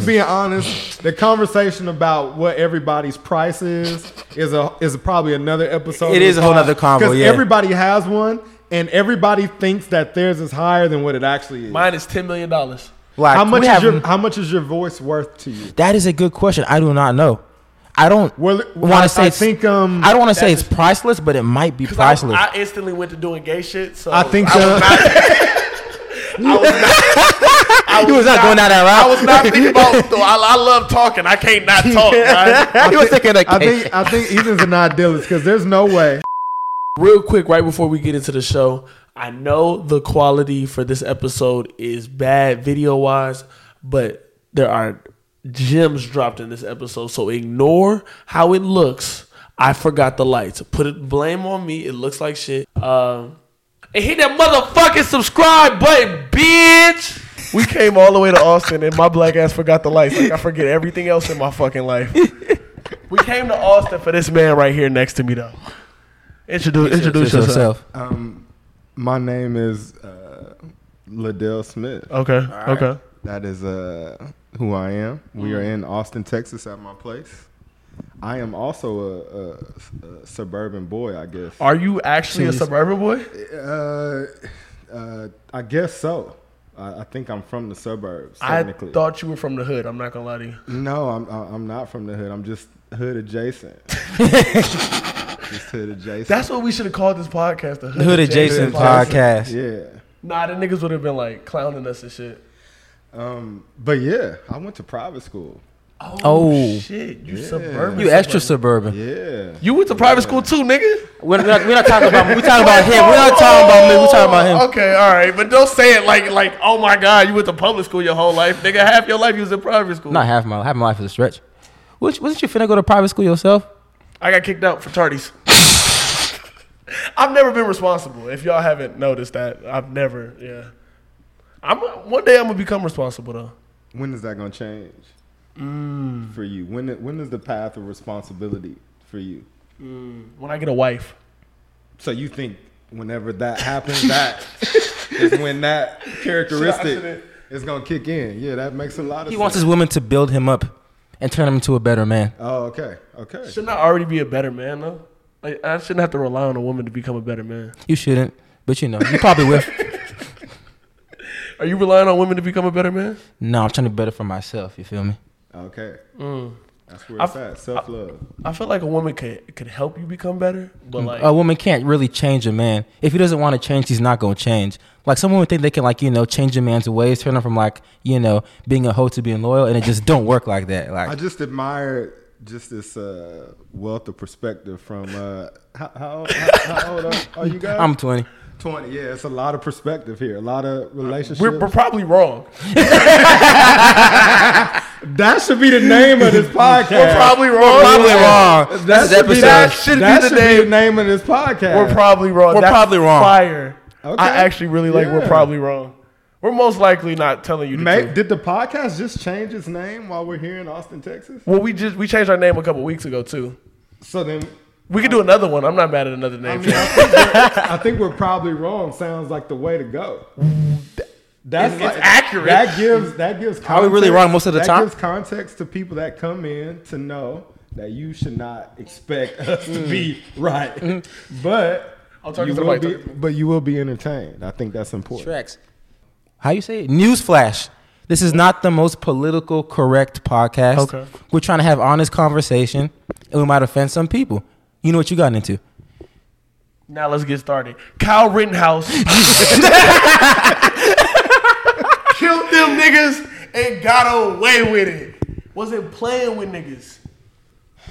we're being honest, the conversation about what everybody's price is is a is probably another episode. It of is the a whole pod, nother convo, 'cause yeah. everybody has one, and everybody thinks that theirs is higher than what it actually is. Mine is ten million dollars. Like, how much is your haven't- How much is your voice worth to you? That is a good question. I do not know. I don't Well, want to say. I it's- think, um, I don't want to say it's priceless, but it might be priceless. I, I instantly went to doing gay shit. So I think I was uh, not, I was not, I He was not going down that route. I was not thinking about. I, I love talking. I can't not talk. Right? he was thinking like, I think I think Ethan's an idealist because there's no way. Real quick, right before we get into the show, I know the quality for this episode is bad video wise, but there are gems dropped in this episode. So ignore how it looks. I forgot the lights. Put it blame on me. It looks like shit. Um, and hit that motherfucking subscribe button, bitch. We came all the way to Austin, and my black ass forgot the lights. Like I forget everything else in my fucking life. we came to Austin for this man right here next to me, though. Introduce, introduce yourself. Um, my name is uh, Ladell Smith. Okay. Okay. That is uh, who I am. We are in Austin, Texas, at my place. I am also a, a, a suburban boy, I guess. Are you actually a suburban boy? Uh, uh, I guess so. I, I think I'm from the suburbs. I Technically, thought you were from the hood. I'm not gonna lie to you. no, I'm I'm not from the hood. I'm just hood adjacent. just hood adjacent. That's what we should have called this podcast. The Hood, Hood Adjacent Podcast. yeah. Nah, the niggas would have been like clowning us and shit. Um, but yeah, I went to private school. Oh, oh. shit, you Yeah. suburban. you extra suburban. suburban. Yeah. You went to private school too, nigga. We're not, we're not talking about. We're talking about him. We're not talking about me. We're talking about him. Okay, all right, but don't say it like like oh my god, you went to public school your whole life, nigga. Half your life you was in private school. Not half my life. half my life is a stretch. Was- Wasn't you finna go to private school yourself? I got kicked out for tardies. I've never been responsible. If y'all haven't noticed that, I've never. Yeah, I'm one day I'm gonna become responsible though. When is that gonna change Mm. for you? When when is the path of responsibility for you? Mm. When I get a wife. So you think whenever that happens, that is when that characteristic is gonna kick in? Yeah, that makes a lot of sense. He sense. wants his women to build him up and turn him into a better man. oh, okay, okay. Shouldn't I already be a better man though? Like I shouldn't have to rely on a woman to become a better man. You shouldn't, but you know, you probably will. Are you relying on women to become a better man? no, I'm trying to be better for myself. You feel me? Okay, Mm. that's where it's I've- at. Self love. I feel like a woman could could help you become better, but like a woman can't really change a man. If he doesn't want to change, he's not gonna change. Like some women think they can like you know change a man's ways, turn him from like you know being a hoe to being loyal, and it just don't work like that. Like I just admire just this uh, wealth of perspective from uh, how, how, how, how old are, are you guys? I'm 20. 20. Yeah, it's a lot of perspective here. A lot of relationships. we're, we're probably wrong. that should be the name of this podcast. We're probably wrong. Probably wrong. That This should, be, that should that be the should name. be the name of this podcast. We're probably wrong. We're That's probably wrong. Fire. Okay. I actually really like. We're probably wrong. We're most likely not telling you the May, truth. did the podcast just change its name while we're here in Austin, Texas? Well, we just we changed our name a couple weeks ago too. So then, We could do another one. I'm not mad at another I name. mean, I think, I think we're probably wrong. Sounds like the way to go. That's It's- it's accurate. That gives that gives. Context, Are we really wrong most of the that time? gives context to people that come in to know that you should not expect us to be mm. right, mm-hmm. but I'll talk you to the will mic, be, talk to but you will be entertained. I think that's important. Tracks. How you say it? Newsflash. This is not the most political correct podcast. Okay. We're trying to have honest conversation, and we might offend some people. You know what you got into? Now let's get started. Kyle Rittenhouse killed them niggas and got away with it. Wasn't playing with niggas.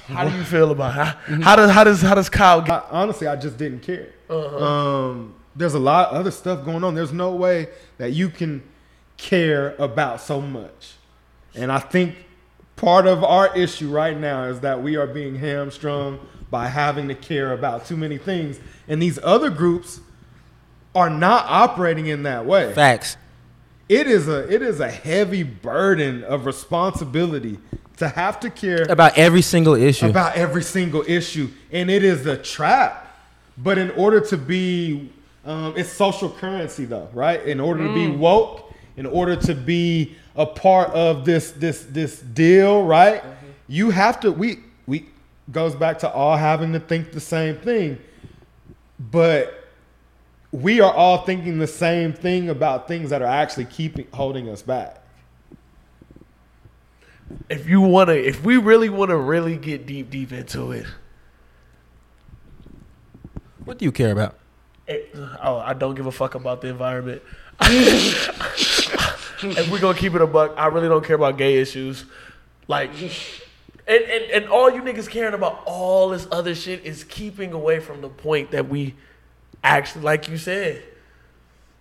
How do you feel about how, how does how does how does Kyle get? I, honestly, I just didn't care. Uh-huh. Um, there's a lot of other stuff going on. There's no way that you can care about so much. And I think part of our issue right now is that we are being hamstrung by having to care about too many things. And these other groups are not operating in that way. Facts. It is a it is a heavy burden of responsibility to have to care About every single issue. about every single issue, and it is a trap. But in order to be, um, it's social currency though, right? In order to be woke, in order to be a part of this this this deal, right? You have to we we goes back to all having to think the same thing. But we are all thinking the same thing about things that are actually keeping holding us back. If you wanna, if we really wanna really get deep, deep into it, What do you care about? it oh, I don't give a fuck about the environment. if we're gonna keep it a buck, I really don't care about gay issues. Like, and, and and all you niggas caring about all this other shit is keeping away from the point that we actually, like you said.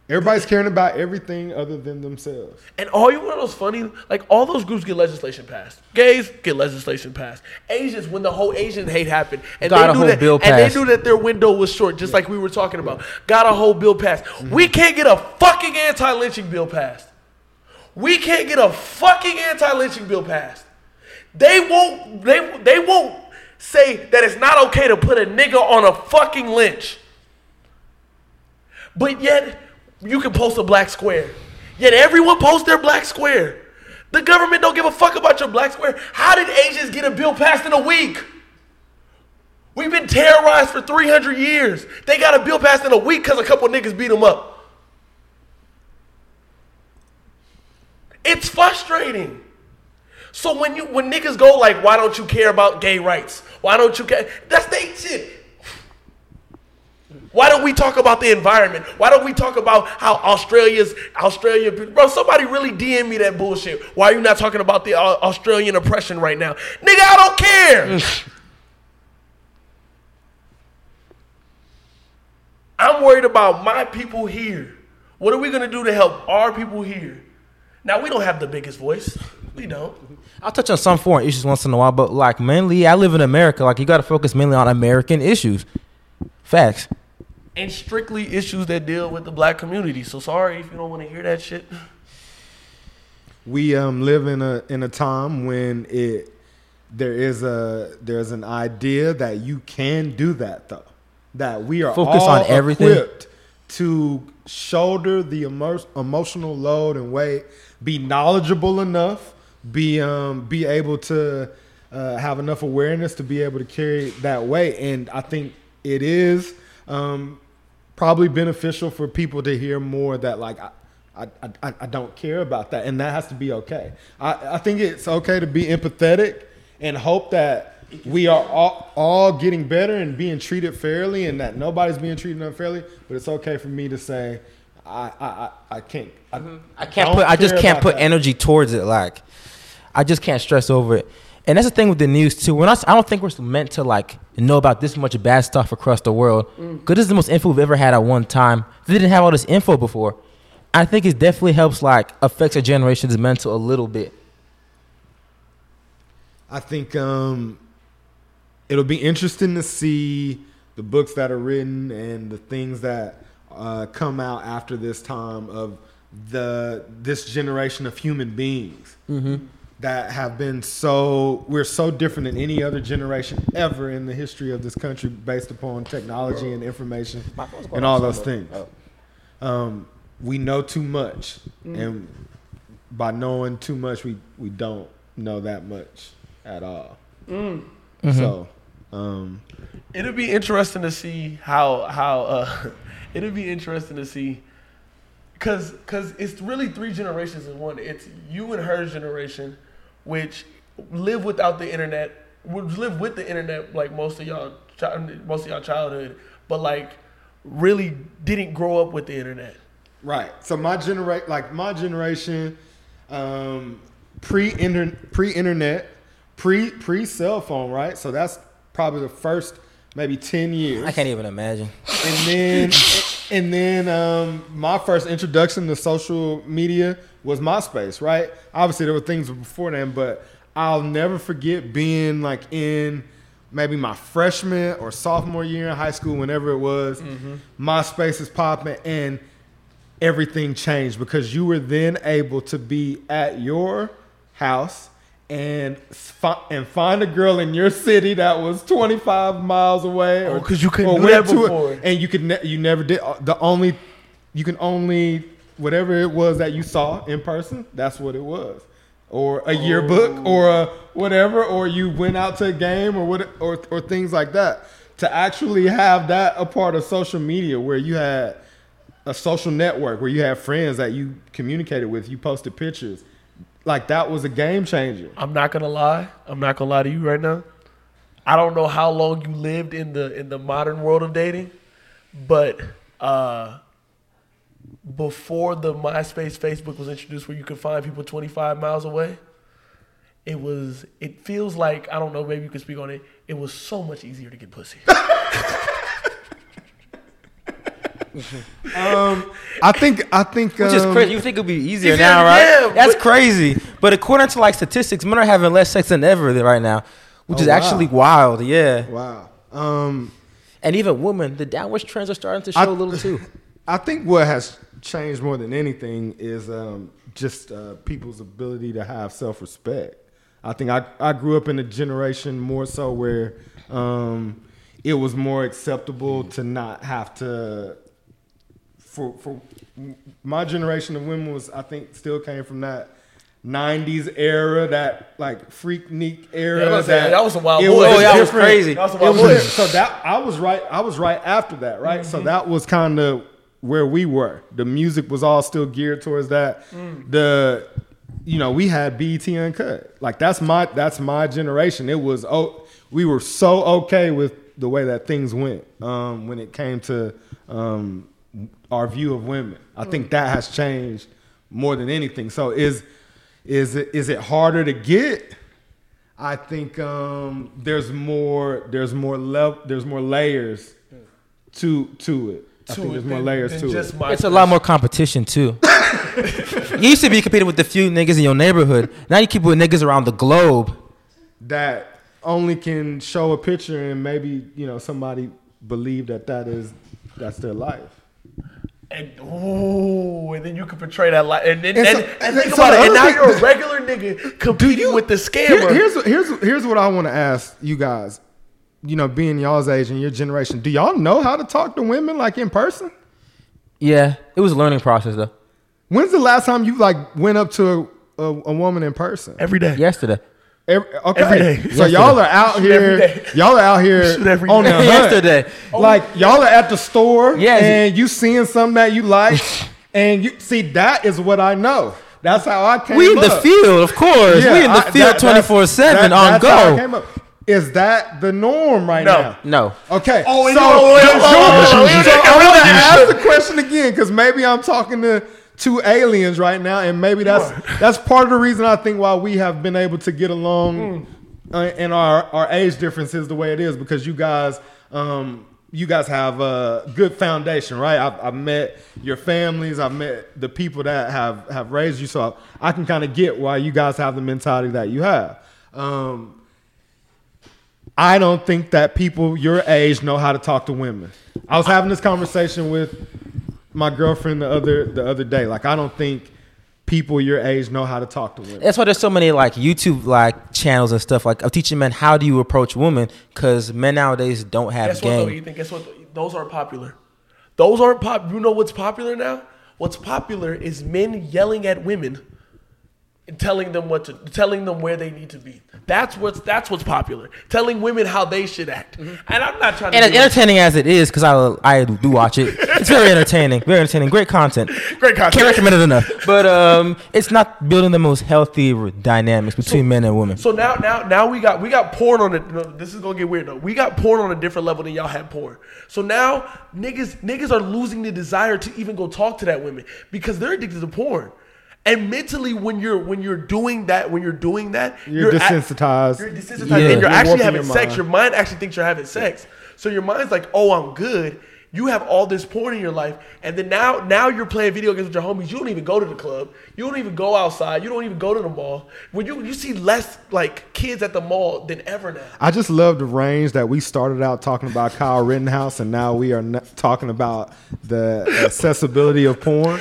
Everybody's caring about everything other than themselves. And all you want those funny, like all those groups get legislation passed. Gays get legislation passed. Asians, when the whole Asian hate happened, and Got they a knew whole that, bill and they knew that their window was short, just like we were talking about. Got a whole bill passed. We mm-hmm. can't get a fucking anti-lynching bill passed. We can't get a fucking anti-lynching bill passed. They won't. They they won't say that it's not okay to put a nigga on a fucking lynch. But yet, you can post a black square. Yet everyone posts their black square. The government don't give a fuck about your black square. How did Asians get a bill passed in a week? We've been terrorized for 300 years. They got a bill passed in a week because a couple niggas beat them up. It's frustrating. So when you when niggas go like, why don't you care about gay rights? Why don't you care? That's they shit. Why don't we talk about the environment? Why don't we talk about how Australia's Australia? Bro, somebody really DM me that bullshit. Why are you not talking about the uh, Australian oppression right now, nigga? I don't care. I'm worried about my people here. What are we gonna do to help our people here? Now we don't have the biggest voice. We don't. I'll touch on some foreign issues once in a while, but like mainly, I live in America. Like you got to focus mainly on American issues. Facts. And strictly issues that deal with the black community. So sorry if you don't want to hear that shit. we um, live in a in a time when it there is a there's an idea that you can do that though that we are Focus all on everything. equipped to shoulder the emo- emotional load and weight be knowledgeable enough be um be able to uh, have enough awareness to be able to carry that weight and i think it is um probably beneficial for people to hear more that like I, I, I, I don't care about that and that has to be okay I, I think it's okay to be empathetic and hope that we are all, all getting better and being treated fairly and that nobody's being treated unfairly but it's okay for me to say i i, I, I can't I, mm-hmm. I can't put. I just can't put that. energy towards it. Like, I just can't stress over it. And that's the thing with the news too. We're not. I don't think we're meant to like know about this much bad stuff across the world. Because this is the most info we've ever had at one time. We didn't have all this info before. I think it definitely helps like affects a generation's mental a little bit. I think um, it'll be interesting to see the books that are written and the things that uh, come out after this time of the this generation of human beings that have been so we're so different than any other generation ever in the history of this country based upon technology and information and all those things. Um, we know too much, and by knowing too much, we we don't know that much at all. So, um, It'll be interesting to see how how uh, it'll be interesting to see because because it's really three generations in one. It's you and her generation, which live without the internet, would live with the internet like most of y'all most of y'all childhood, but like really didn't grow up with the internet. Right. So my generate like my generation, um, pre internet, pre internet, pre pre cell phone. Right. So that's probably the first maybe ten years. I can't even imagine. And then and then um, my first introduction to social media was MySpace. Right. Obviously there were things before then, but I'll never forget being like in maybe my freshman or sophomore year in high school, whenever it was. MySpace is popping and everything changed because you were then able to be at your house and fi- and find a girl in your city that was 25 miles away Oh, 'cause you couldn't or do that before. and you could ne- you never did uh, the only you can only whatever it was that you saw in person, that's what it was. Or a yearbook or a whatever, or you went out to a game or what or or things like that. To actually have that a part of social media where you had a social network where you had friends that you communicated with, you posted pictures. Like that was a game changer. I'm not gonna lie. I'm not gonna lie to you right now. I don't know how long you lived in the in the modern world of dating, but uh, before the MySpace, Facebook was introduced, where you could find people 25 miles away, it was. It feels like I don't know. Maybe you could speak on it. It was so much easier to get pussy. Um, I think I think Which is um, crazy. You think it'd be easier Yeah, now, right? yeah, That's but- crazy. But according to like statistics, men are having less sex than ever right now, which Oh, is wow. actually wild. Yeah. Wow. Um, And even women, the downward trends are starting to show I- a little too. I think what has changed more than anything is um, just uh, people's ability to have self respect. I think I, I grew up in a generation more so where um, it was more acceptable to not have to. For for my generation of women was I think still came from that. 90s era, that like Freaknik era. Yeah, was that was some wild it boys. Oh, yeah, that was crazy. That was It wild was- so that I was right. I was right after that, right? So that was kind of where we were. The music was all still geared towards that. The you know we had BET Uncut. Like that's my that's my generation. It was oh we were so okay with the way that things went um, when it came to um, our view of women. I think that has changed more than anything. So is is it is it harder to get? I think um, there's more there's more level there's more layers to to it. I To think it there's more than- layers than to just it. MySpace. It's a lot more competition too. you used to be competing with the few niggas in your neighborhood. Now you keep with niggas around the globe. That only can show a picture and maybe you know somebody believe that that is that's their life. And ooh, and then you can portray that life. and then And and, so- and and think so about it. And now thing- you're a regular nigga competing with the Here- scammer. here's here's here's what I want to ask you guys. You know, being y'all's age and your generation, do y'all know how to talk to women like in person? Yeah, it was a learning process though. When's the last time you like went up to a, a, a woman in person? every day. Yesterday. Every, okay, Every day. so Yesterday. y'all are out Shoot here. Y'all are out here on the hunt. Yesterday. Oh. Like y'all are at the store, Yeah. and you seeing something that you like, and you see that is what I know. That's how I came. We in the field, of course. Yeah, we in the I- field that- twenty that's- four seven that- on that's how I go. Came up. Is that the norm right No. now? No. Okay. Oh, and so, you- I wait, want to ask the question again because maybe I'm talking to two aliens right now, and maybe that's that's part of the reason I think why we have been able to get along, uh, and our our age difference is the way it is because you guys. Um, you guys have a good foundation, right? I've, I've met your families. I've met the people that have, have raised you, so I can kind of get why you guys have the mentality that you have. Um, I don't think that people your age know how to talk to women. I was having this conversation with my girlfriend the other the other day. Like I don't think people your age know how to talk to women. That's why there's so many like YouTube like channels and stuff like of teaching men how do you approach women because men nowadays don't have Guess what though, game. Ethan? Guess what? Those aren't popular. Those aren't pop. You know what's popular now? What's popular is men yelling at women and telling them what to, telling them where they need to be. That's what's that's what's popular. Telling women how they should act. And I'm not trying to. Mm-hmm. And as be- entertaining as it is, because I I do watch it, it's very entertaining, very entertaining, great content. Great content. Can't recommend it enough. But um, it's not building the most healthy dynamics between men and women. So now, now, now we got we got porn on it. No, this is gonna get weird though. We got porn on a different level than y'all had porn. So now niggas niggas are losing the desire to even go talk to that women because they're addicted to porn. And mentally, when you're when you're doing that, when you're doing that, You're at- desensitized. you're desensitized, Yeah. and you're You're actually having your sex. Your mind actually thinks you're having sex. So your mind's like, "Oh, I'm good." You have all this porn in your life, and then now now you're playing video games with your homies. You don't even go to the club. You don't even go outside. You don't even go to the mall. When you you see less like kids at the mall than ever now. I just love the range that we started out talking about Kyle Rittenhouse, and now we are n- talking about the accessibility of porn.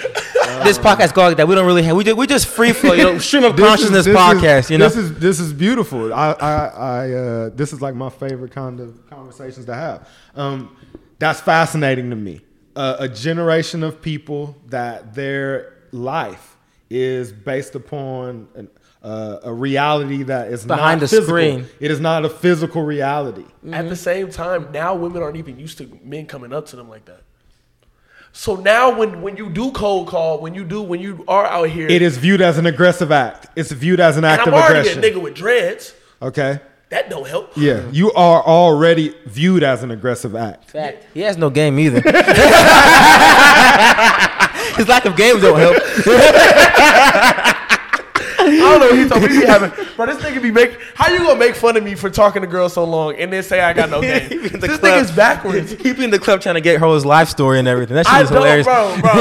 this podcast go like that. We don't really have. We just, we just free flow. You know, stream of This is- consciousness this is- podcast. you know, this is this is beautiful. I I, I uh, this is like my favorite kind of conversations to have. Um, that's fascinating to me. a, a generation of people that their life is based upon an, uh, a reality that is Behind not the physical. screen. It is not a physical reality. At the same time, now women aren't even used to men coming up to them like that. So now, when when you do cold call, when you do when you are out here, It is viewed as an aggressive act. It's viewed as an act and act I'm of already aggression. a nigga with dreads. Okay. That don't help. Yeah, mm-hmm. you are already viewed as an aggressive act. Fact. He has no game either. His lack of game don't help. I don't know what he told me. He be having, bro, this nigga be make. How you gonna make fun of me for talking to girls so long and then say I got no game? He in this the club. nigga's backwards. He be in the club trying to get her his life story and everything. That shit I is don't, hilarious. bro, bro.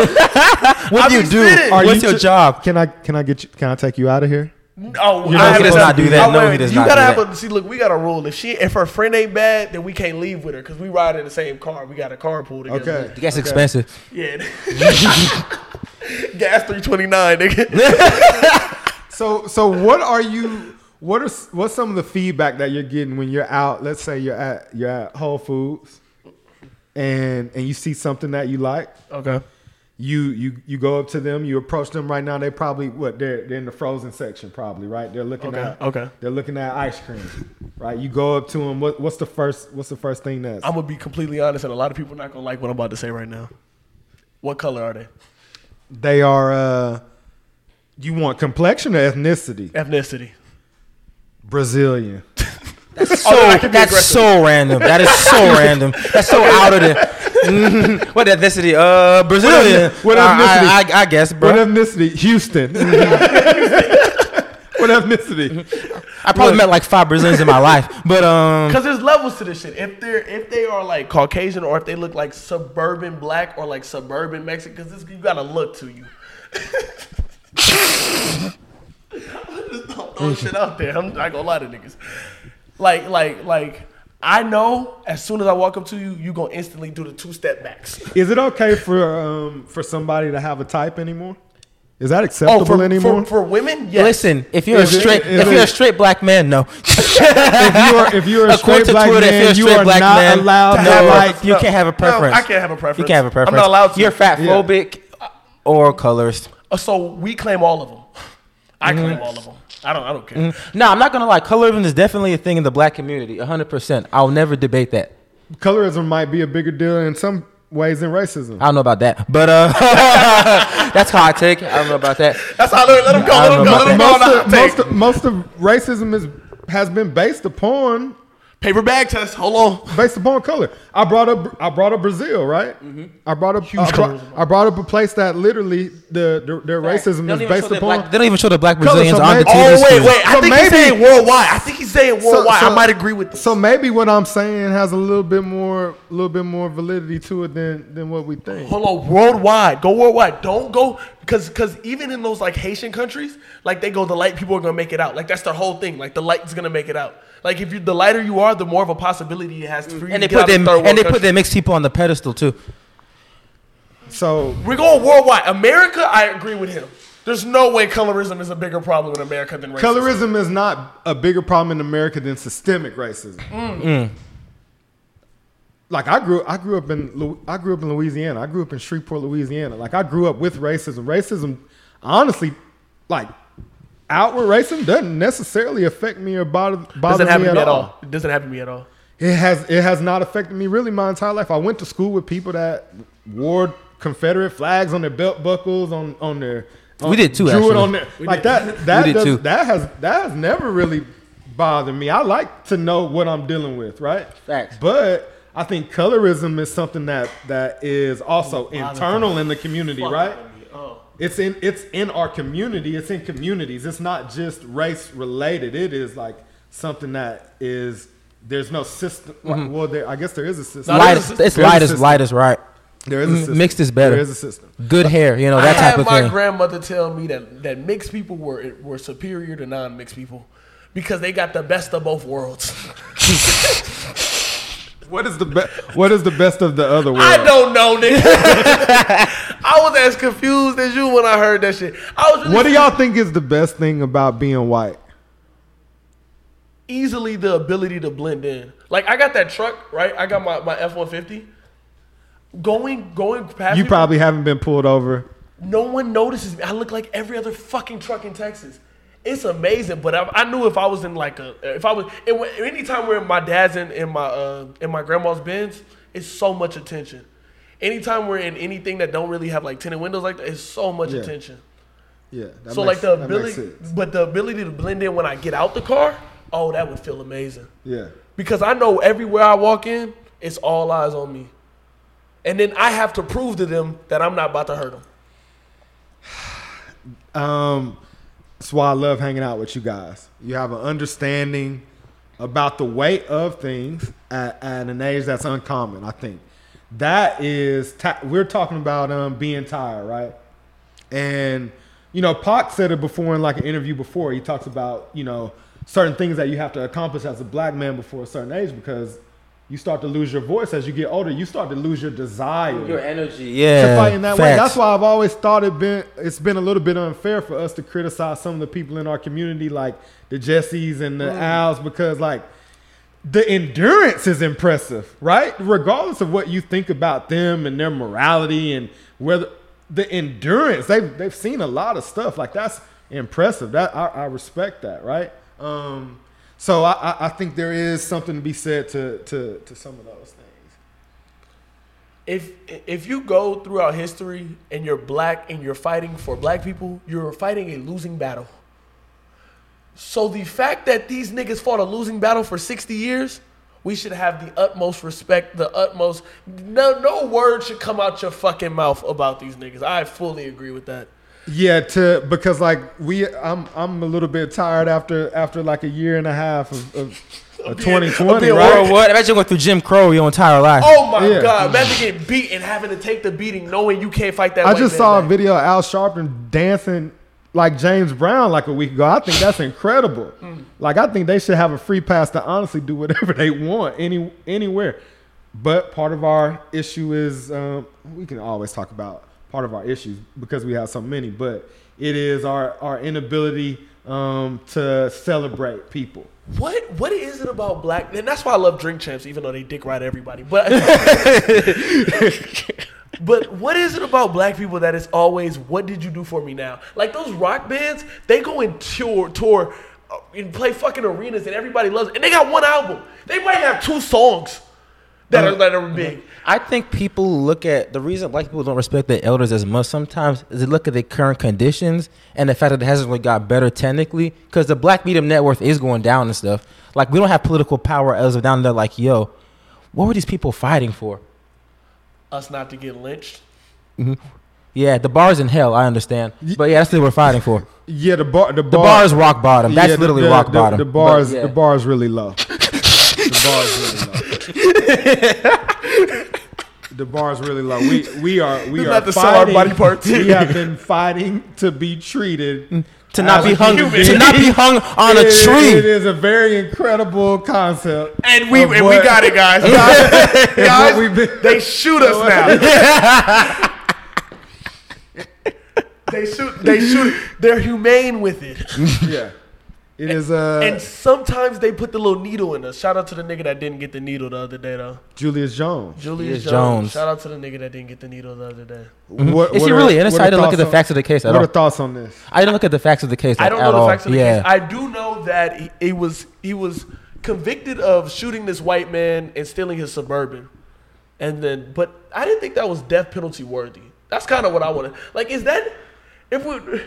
What I do you do? spitting. Are What's you your tr- job? Can I can I get you? Can I take you out of here? Oh, You know, I he does have- not do that. No, he does you not gotta do have that. a see. Look, we got a rule. If she, if her friend ain't bad, then we can't leave with her because we ride in the same car. We got a carpool together. Okay. Gas expensive. Yeah. Gas three twenty nine, nigga. So so what are you? What are what's some of the feedback that you're getting when you're out? Let's say you're at you're at Whole Foods, and and you see something that you like. Okay. You you you go up to them. You approach them right now. They probably what they're they're in the frozen section probably right. They're looking Okay, at okay. They're looking at ice cream, right? You go up to them. What what's the first what's the first thing that's I'm gonna be completely honest, and a lot of people not gonna like what I'm about to say right now. What color are they? they are? uh You want complexion or ethnicity? Ethnicity. Brazilian. That's so. Oh, that can be that's so random. That is so random. That's so out of the. What ethnicity? Uh, Brazilian. What Uh, ethnicity? I, I, I guess, bro. What ethnicity? Houston. what ethnicity? I probably met like five Brazilians in my life, but um, Because there's levels to this shit. If they're if they are like Caucasian or if they look like suburban black or like suburban Mexican, because this you gotta look to you. Just don't throw shit out there. I'm not gonna lie to niggas. Like like like I know as soon as I walk up to you, you're gonna instantly do the two step backs. Is it okay for um for somebody to have a type anymore? Is that acceptable Oh, for, anymore? for, for women, yes. listen, if you're a Is it- straight, is if you're a straight black man, no. if you're if you're a According straight black Twitter, if you're a man, you are black not man, allowed to no, like. you can't have a No, preference. I can't have a preference. You can't have a preference. I'm not allowed to. You're fat phobic or colorist. Uh, So we claim all of them. I Mm-hmm. claim all of them. I don't. I don't care. No, I'm not gonna lie. Colorism is definitely a thing in the black community. 100. percent I'll never debate that. Colorism might be a bigger deal in some ways than racism. I don't know about that, but uh, that's how I take it. I don't know about that. That's how. Let, let him go. Let him don't go. Let him most, go. on of, most, of, most of racism is has been based upon Paper bag test. Hold on. based upon color. I brought up I brought up Brazil, right? Mm-hmm. I brought up I brought. I brought up a place that literally the, the their racism is based upon. black- they don't even show the black Brazilians so on the TV Oh wait, screen. wait. I So think he's saying worldwide. I think he's saying worldwide. I might agree with this. So maybe what I'm saying has a little bit more, a little bit more validity to it than than what we think. Hold on, worldwide. Go worldwide. Don't go because because even in those like Haitian countries, like they go, the light people are gonna make it out. Like that's their whole thing. Like the light's gonna make it out. Like if you the lighter you are, the more of a possibility it has for you And to they get put out them third and they put country. their mixed people on the pedestal too. So We're going worldwide. America, I agree with him. There's no way colorism is a bigger problem in America than racism. colorism is not a bigger problem in America than systemic racism. Mm. Like I grew, I grew up in, I grew up in Louisiana. I grew up in Shreveport, Louisiana. Like I grew up with racism. Racism, honestly, like outward racism doesn't necessarily affect me or bother, bother doesn't me to at, me at all. all. It doesn't happen to me at all. It has it has not affected me really my entire life. I went to school with people that wore Confederate flags on their belt buckles, on on their We did too, drew it on their like that. That did does- too. that has that has never really bothered me. I like to know what I'm dealing with, right? Facts. But I think colorism is something that that is also internal in the community, right? It's in it's in our community. It's in communities. It's not just race related. It is like something that is. There's no system. Well, there, I guess there is a system. No, light, there's a it's There's a light as system. light as right. There is a Mm, system. mixed is better. There is a system. Good hair, you know that I type had of my grandmother tell me that that mixed people were were superior to non-mixed people because they got the best of both worlds. What is the best? What is the best of the other world? I don't know, nigga. I was as confused as you when I heard that shit. I was really What do y'all think is the best thing about being white? easily the ability to blend in. Like I got that truck, right? I got my, my F one fifty. going going past. You people, probably haven't been pulled over. no one notices me. I look like every other fucking truck in Texas. It's amazing, but I, I knew if I was in like a, if I was, it, we're in my dad's in, in my, uh, in my grandma's Benz, it's so much attention. Anytime we're in anything that don't really have like tinted windows like that, it's so much Yeah. attention. Yeah. so makes- like the ability, but the ability to blend in when I get out the car, oh, that would feel amazing. Yeah. Because I know everywhere I walk in, it's all eyes on me. And then I have to prove to them that I'm not about to hurt them. Um, that's why I love hanging out with you guys. You have an understanding about the weight of things at, at an age that's uncommon. I think that is ta- we're talking about um being tired, right? And you know, Pac said it before in like an interview before. He talks about you know certain things that you have to accomplish as a black man before a certain age because you start to lose your voice as you get older. You start to lose your desire Your energy, yeah. to fight in that way. That's why I've always thought it been it's been a little bit unfair for us to criticize some of the people in our community, like the Jessies and theAls, because like the endurance is impressive, right? Regardless of what you think about them and their morality and whether the endurance they've they've seen a lot of stuff like that's impressive. That I, I respect that, right? Um, so I, I, think there is something to be said to to to some of those things. if if you go throughout history and you're black and you're fighting for black people, you're fighting a losing battle. So the fact that these niggas fought a losing battle for 60 years, we should have the utmost respect, the utmost no no word should come out your fucking mouth about these niggas. I fully agree with that. Yeah, to because like we, I'm I'm a little bit tired after after like a year and a half of, of, of being- 2020, of being right? Or what? Imagine going through Jim Crow your entire life. Oh my Yeah. god, imagine getting beat and having to take the beating knowing you can't fight that I just man saw a video of Al Sharpton dancing like James Brown like a week ago. I think that's incredible. Like I think they should have a free pass to honestly do whatever they want any anywhere. But part of our issue is um, we can always talk about part of our issues because we have so many. But it is our our inability um, to celebrate people. What what is it about black? And that's why I love drink champs, even though they dick ride everybody. But but what is it about black people that is always what did you do for me now? Like those rock bands, they go and tour tour uh, and play fucking arenas and everybody loves it. And they got one album. They might have two songs that uh, are that are big. I think people look at the reason black people don't respect their elders as much sometimes is they look at their current conditions and the fact that it hasn't really got better technically because the black medium net worth is going down and stuff. Like we don't have political power as of down there. Like yo, what were these people fighting for? Us not to get lynched. Mm-hmm. Yeah, the bar's in hell. I understand, but yeah, that's what we're fighting for. Yeah, the bar the The bar, bar is rock bottom. That's Yeah, the- literally the, rock the, bottom. The bar But, is yeah. the bar is really low. the bar is really low. the bar is really low. We we are we We're are about our fighting. body parts. we have been fighting to be treated to not be hung human. to not be hung on a It is- tree. It is a very incredible concept. And we of and we got it, guys. of guys, been- they shoot us now. they shoot. They shoot. They're humane with it. yeah. It is uh And sometimes they put the little needle in us. Shout out to the nigga that didn't get the needle the other day though. Julius Jones. Julius Julius Jones. Jones. Shout out to the nigga that didn't get the needle the other day. What, Is what he are- really what innocent? I didn't look at the thoughts facts of the case on- at What all. are thoughts on this? I didn't look at the facts of the case. I don't at know the all. facts of the yeah. case. I do know that he, he was he was convicted of shooting this white man and stealing his suburban, and then but I didn't think that was death penalty worthy. That's kind of what I wanted. Like, is that if we?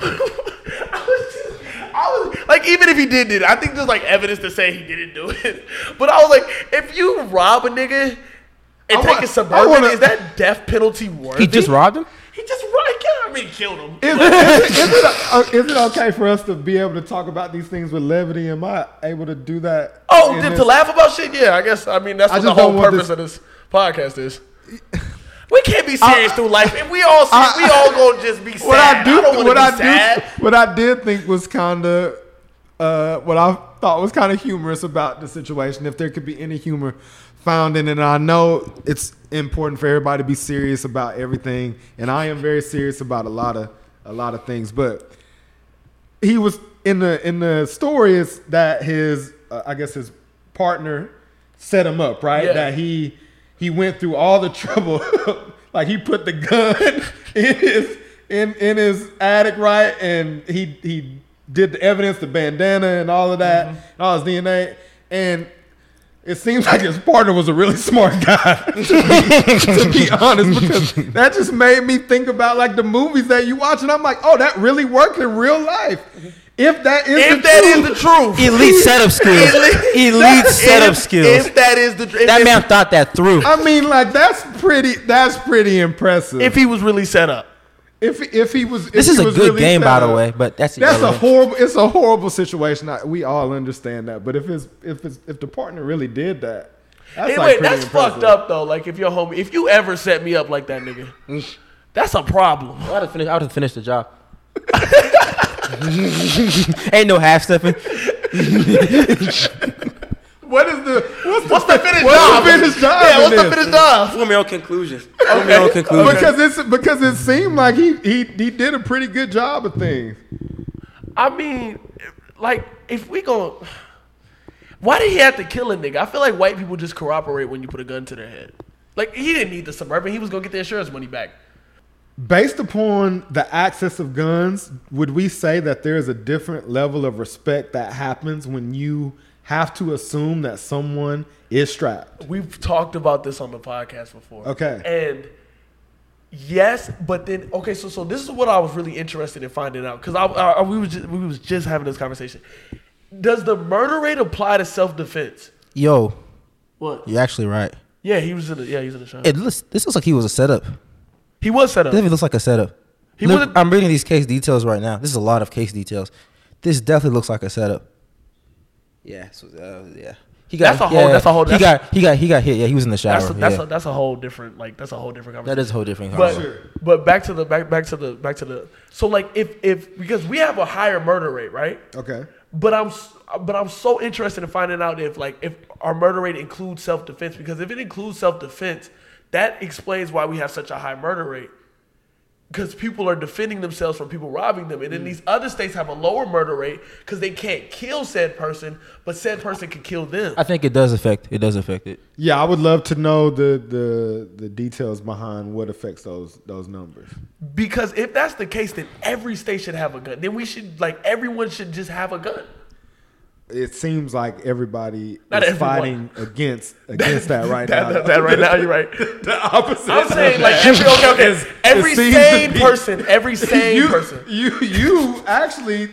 I was just, I was like, even if he did it, I think there's like evidence to say he didn't do it. But I was like, if you rob a nigga and I take wa- his suburban, wanna- is that death penalty worthy? he just robbed him. He just robbed. I mean, killed him. Is, is, it, is, it, uh, it okay for us to be able to talk about these things with levity? Am I able to do that? Oh, to, this- laugh about shit? Yeah, I guess. I mean, that's I what the whole purpose this- of this podcast is. We can't be serious through life. If we all serious, we all gonna just be sad. What I do, what I sad. do, what I did think was kind of, uh, what I thought was kind of humorous about the situation. If there could be any humor found in it, and I know it's important for everybody to be serious about everything, and I am very serious about a lot of a lot of things. But he was in the in the story is that his uh, I guess his partner set him up right Yeah. that he he went through all the trouble. like he put the gun in his in in his attic, right? And he he did the evidence, the bandana, and all of that, mm-hmm. and all his DNA, and. It seems like his partner was a really smart guy, to be, to be honest, because that just made me think about like the movies that you watch, and I'm like, oh, that really worked in real life. Mm-hmm. If that is If the that is truth, the truth, Elite setup skills. Elite setup if, skills. If that is the truth, That if, man thought that through. I mean, like that's pretty. That's pretty impressive. if he was really set up, if if he was, if This he is a was good really game, set by the way, but that's That's a horrible. It's a horrible situation. I, we all understand that. But if it's if it's if the partner really did that, that's anyway, like pretty that's fucked up though. Like if your homie, if you ever set me up like that, nigga, mm. that's a problem. I would have finished, I would have finished the job. Ain't no half stepping. What is the what's the, What's the finished what's job? the finished job? Yeah, what's the this? finished job? Form your own conclusions. Form your own conclusions. Because it's because it seemed like he he he did a pretty good job of things. I mean, like if we go, why did he have to kill a nigga? I feel like white people just corroborate when you put a gun to their head. Like he didn't need the suburban. He was gonna get the insurance money back. Based upon the access of guns, would we say that there is a different level of respect that happens when you have to assume that someone is strapped? We've talked about this on the podcast before. Okay. And yes, but then okay, so so this is what I was really interested in finding out because I, I we was just, we was just having this conversation. Does the murder rate apply to self defense? Yo, What? you're actually right. Yeah, he was in the yeah he's in the show. It looks, this looks like he was a setup. He was set up. This definitely looks like a setup. He Look, wasn't- I'm reading these case details right now. This is a lot of case details. This definitely looks like a setup. Yeah, so, uh, yeah. He got That's a whole- that's a whole- He got he got he got hit. Yeah, he was in the shower. That's a, that's yeah. a, that's a whole different like that's a whole different conversation. that is a whole different But conversation. but back to the back back to the back to the so like if if because we have a higher murder rate right Okay. but I'm but I'm so interested in finding out if like if our murder rate includes self defense because if it includes self defense that explains why we have such a high murder rate because people are defending themselves from people robbing them and then mm. these other states have a lower murder rate because they can't kill said person but said person can kill them I think it does affect. It does affect it. Yeah, I would love to know the the the details behind what affects those those numbers. Because if that's the case, then every state should have a gun. Then we should like everyone should just have a gun. It seems like everybody Not is everyone. fighting against against that right That, now. that, that right now, you're right. the opposite. I'm saying like every okay, okay. Is- every sane be- person, every sane you, person. You you actually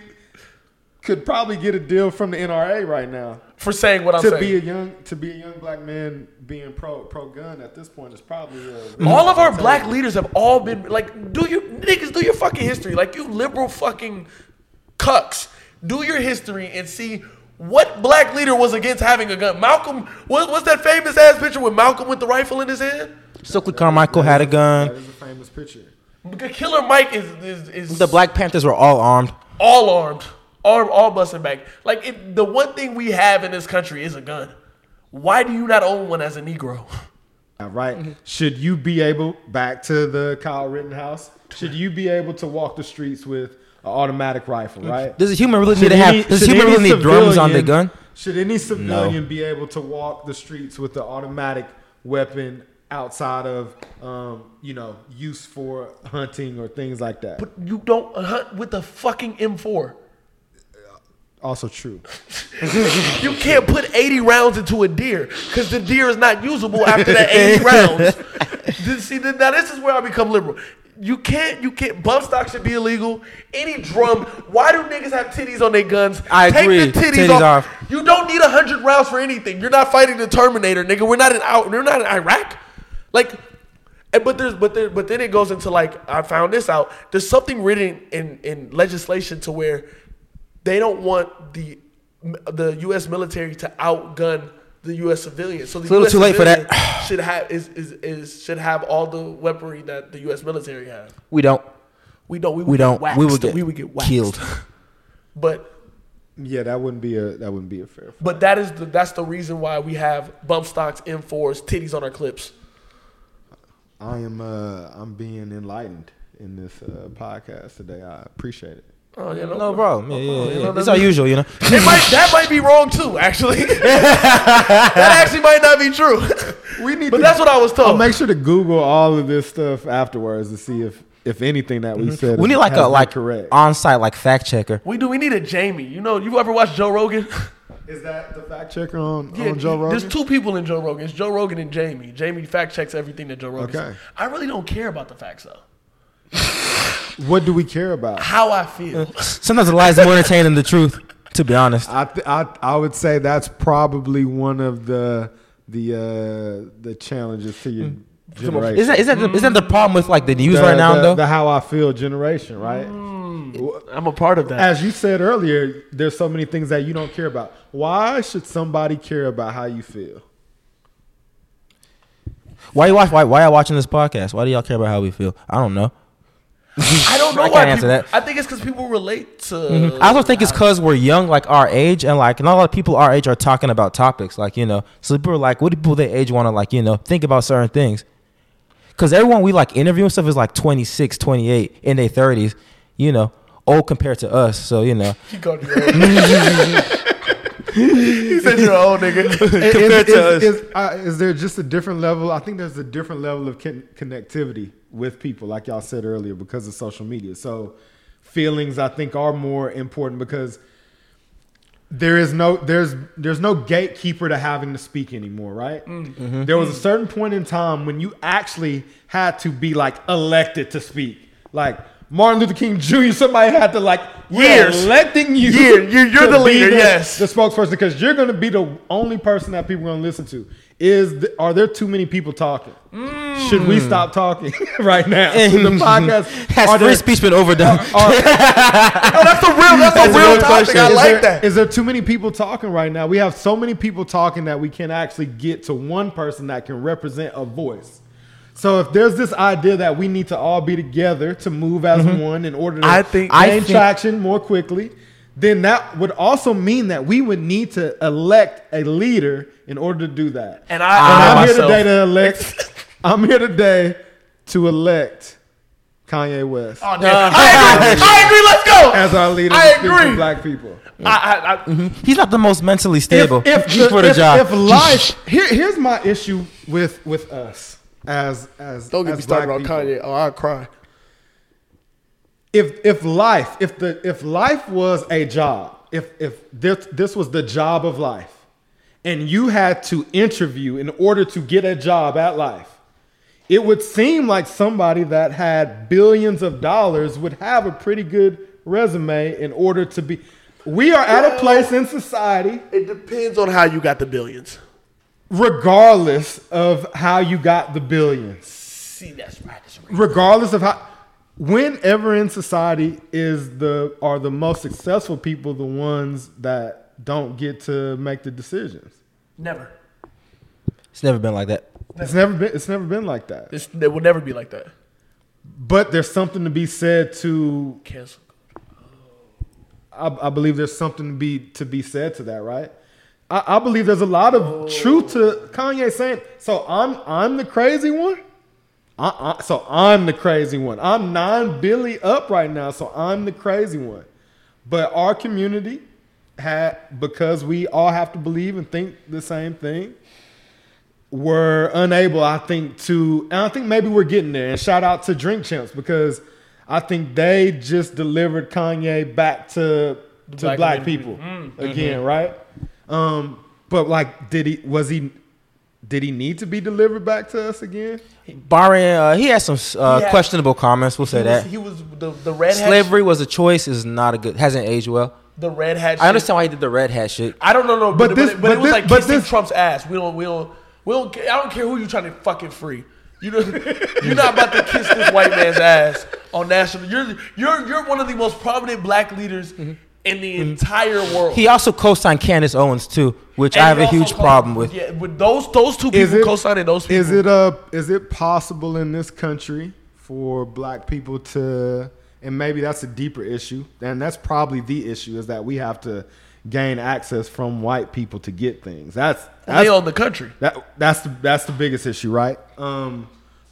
could probably get a deal from the NRA right now. For saying what I'm to saying. To be a young to be a young black man being pro pro gun at this point is probably a, all of our black leaders have all been like, do you niggas do your fucking history? Like you liberal fucking cucks. Do your history and see what black leader was against having a gun. Malcolm, what, what's that famous ass picture with Malcolm with the rifle in his hand? Stokely Carmichael had a gun. is a famous picture. Killer Mike is is, is The Black Panthers were all armed. all armed, armed, all busting back. Like it, the one thing we have in this country is a gun. Why do you not own one as a Negro? Right? Mm-hmm. Should you be able back to the Kyle Rittenhouse? Should you be able to walk the streets with an automatic rifle? Right? Does a human really need to have? any- Does a human really need drums on the gun? Should any civilian be able to walk the streets with an automatic weapon outside of, um, you know, use for hunting or things like that? But you don't hunt with the fucking M4. Also true. You can't put 80 rounds into a deer because the deer is not usable after that 80 rounds. See, now this is where I become liberal. You can't, you can't, bump stock should be illegal. Any drum, why do niggas have titties on their guns? I agree. Take the titties, Titties off. off. You don't need 100 rounds for anything. You're not fighting the Terminator, nigga. We're not in out, we're not in Iraq. Like, but there's, but there, but then it goes into like, I found this out. There's something written in, in legislation to where they don't want the the U.S. military to outgun the U.S. civilians. So the It's a little US too late for that. civilian should have is, is, is should have all the weaponry that the U.S. military has. We don't. We don't. We, We get don't. Waxed. We would get we would get waxed. killed. But Yeah, that wouldn't be a that wouldn't be a fair. but that is the that's the reason why we have bump stocks, M4s, titties on our clips. I am uh I'm being enlightened in this uh, podcast today. I appreciate it. Oh yeah, No problem. Yeah, yeah, you yeah. know, It's our usual, you know. It might, that might be wrong too. Actually, that actually might not be true. We need But to- that's what I was told. I'll make sure to Google all of this stuff afterwards to see if if anything that we said. Mm-hmm. We need like a like correct. on-site like fact checker. we do. We need a Jamie. You know, you ever watch Joe Rogan? Is that the fact checker on, Yeah, on Joe Rogan? There's two people in Joe Rogan. It's Joe Rogan and Jamie. Jamie fact checks everything that Joe Rogan Okay. says. I really don't care about the facts though. What do we care about? How I feel. Uh, sometimes the lie is more entertaining than the truth. To be honest, I, th- I I would say that's probably one of the the uh, the challenges to your mm. generation. is that is that the, is that the mm. problem with like the news the, right now the, though? the how I feel generation, right? Mm. I'm a part of that. As you said earlier, there's so many things that you don't care about. Why should somebody care about how you feel? why you watch? Why why y'all watching this podcast? Why do y'all care about how we feel? I don't know. I don't know I why. can't answer that. I think it's because people relate to. I also think it's because we're young, like our age, and like not a lot of people our age are talking about topics, like you know. So people are like, what do people their age want to like, you know, think about certain things? Because everyone we like interview and stuff is like 26, 28, in their thirties, you know, old compared to us. So you know, He called you old. he said you're an old nigga. is, to us. is, is, uh, is there just a different level? I think there's a different level of con- connectivity with people, like y'all said earlier, because of social media. So feelings, I think, are more important because there is no there's there's no gatekeeper to having to speak anymore, right? Mm-hmm. There was a certain point in time when you actually had to be like elected to speak, like. Martin Luther King Jr. Somebody had to like we're Years. electing you. Yeah, you're- you're to the be leader, yes. the spokesperson because you're going to be the only person that people are going to listen to. Is the, are there too many people talking? Mm. Should we stop talking right now? Should the podcast has are free there- speech been overdone? are- No, oh, that's a real. That's, That's a a real real topic. question. I is like there, that. Is there too many people talking right now? We have so many people talking that we can't actually get to one person that can represent a voice. So if there's this idea that we need to all be together to move as mm-hmm. one in order to I think- gain I think- traction more quickly, then that would also mean that we would need to elect a leader in order to do that. And I- and I I'm here today to elect. I'm here today to elect Kanye West Oh, damn. I agree. I agree. Let's go. as our leader I agree. for Black people. I, I, I, mm-hmm. He's not the most mentally stable If, for the, the if, job. if life, here, here's my issue with with us as as don't get as me started on. Kanye. Oh, I'll cry. If if life, if the if life was a job, if if this this was the job of life, and you had to interview in order to get a job at life, it would seem like somebody that had billions of dollars would have a pretty good resume in order to be. We are at a place in society It depends on how you got the billions. Regardless of how you got the billions, See, that's right. That's right. regardless of how, whenever in society is the are the most successful people the ones that don't get to make the decisions. Never. it's never been like that. It's never been it's never been like that. It's, it will never be like that. But there's something to be said to Cancel. I, I believe there's something to be to be said to that, right? I, I believe there's a lot of truth to Kanye saying. So I'm I'm the crazy one. I, I, so I'm the crazy one. I'm nine Billy up right now, so I'm the crazy one. But our community had because we all have to believe and think the same thing. Were unable, I think, to and I think maybe we're getting there. And shout out to Drink Champs because I think they just delivered Kanye back to to black black, people mm, again, mm-hmm. right? Um, but like, did he was he did he need to be delivered back to us again? Barring, uh, he had some uh, He had- questionable comments. We'll say He was, that he was the the red hat. slavery was a choice. Is not a good. Hasn't aged well. The red hat. I shit. understand why he did the red hat shit. I don't know, no, But but, this- but, but it was this- like but kissing this- Trump's ass. We don't, we don't, we don't. I don't care who you're trying to fucking free. You know, you're not about to kiss this white man's ass on national. You're you're you're one of the most prominent black leaders in the entire world. He also co-signed Candace Owens too, which And I have a huge problem with. Yeah, with those those two Is people it- co-signing those people. Is it uh is it possible in this country for black people to and maybe that's a deeper issue, and that's probably the issue is that we have to gain access from white people to get things. That's that's They own the country. That that's the that's the biggest issue, right? Um,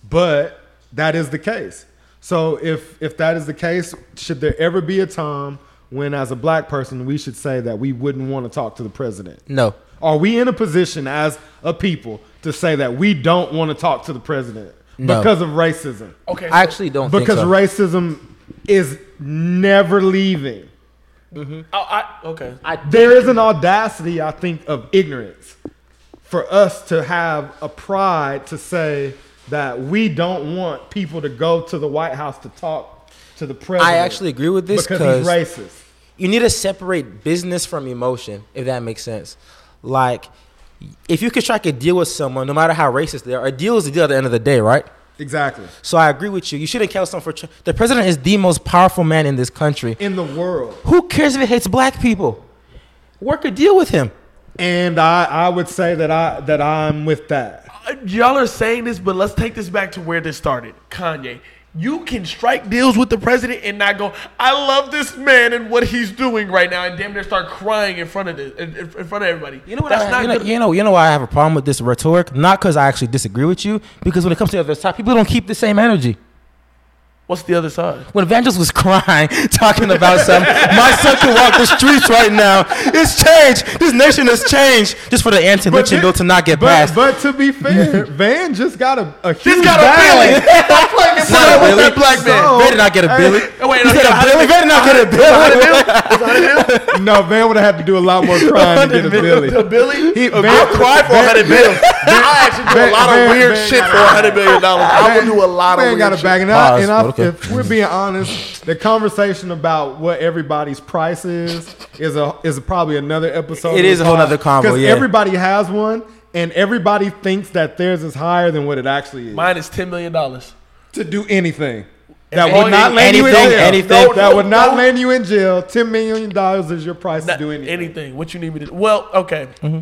but that is the case. So if if that is the case, should there ever be a time when, as a black person, we should say that we wouldn't want to talk to the president? No. Are we in a position as a people to say that we don't want to talk to the president No. because of racism? Okay, I actually don't Because think so. racism is never leaving. I, I, okay. There is an audacity, I think, of ignorance for us to have a pride to say that we don't want people to go to the White House to talk to the president. I actually agree with this because because he's racist. You need to separate business from emotion, if that makes sense. Like, if you could strike a deal with someone, no matter how racist they are, a deal is a deal at the end of the day, right? Exactly. So I agree with you. You shouldn't kill someone for. Tr- the president is the most powerful man in this country. In the world. Who cares if it hates black people? Work a deal with him. And I, I would say that I that I'm with that. Uh, Y'all are saying this, but let's take this back to where this started. Kanye. You can strike deals with the president and not go, I love this man and what he's doing right now, and damn near start crying in front of the, in, in front of everybody. You know what? That's I, not you, know, good. you know. You know why I have a problem with this rhetoric? Not because I actually disagree with you, because when it comes to the other side, people don't keep the same energy. What's the other side? When Van Jones was crying, talking about something, my son can walk the streets right now. It's changed. This nation has changed. Just for the anti-lynching bill to not get but, passed. But to be fair, Van just got a, a huge He's got a bag. Billy. Stop playing Not a Billy. that black man. So- Van did not get a Billy. Oh, wait, He no, said he a got Billy. a Van did not get a Billy. No, Van would have had to do a lot more crying to get a Billy. The Billy? He- I'll Van- cry for a Van- hundred billion. I actually do a Van- lot of weird Van shit got for a hundred billion dollars. I would do a lot of Man weird got a shit. bag, and, I, Pause, and I, but okay. if we're being honest, the conversation about what everybody's price is is a is probably another episode. It of is the a whole other nother convo, 'cause yeah. everybody has one, and everybody thinks that theirs is higher than what it actually is. Mine is ten million dollars. to do anything that would not land you in anything, jail. anything. that No, would no, not land you in jail. Ten million dollars is your price Not to do anything. anything. What you need me to do? Well, okay. Mm-hmm.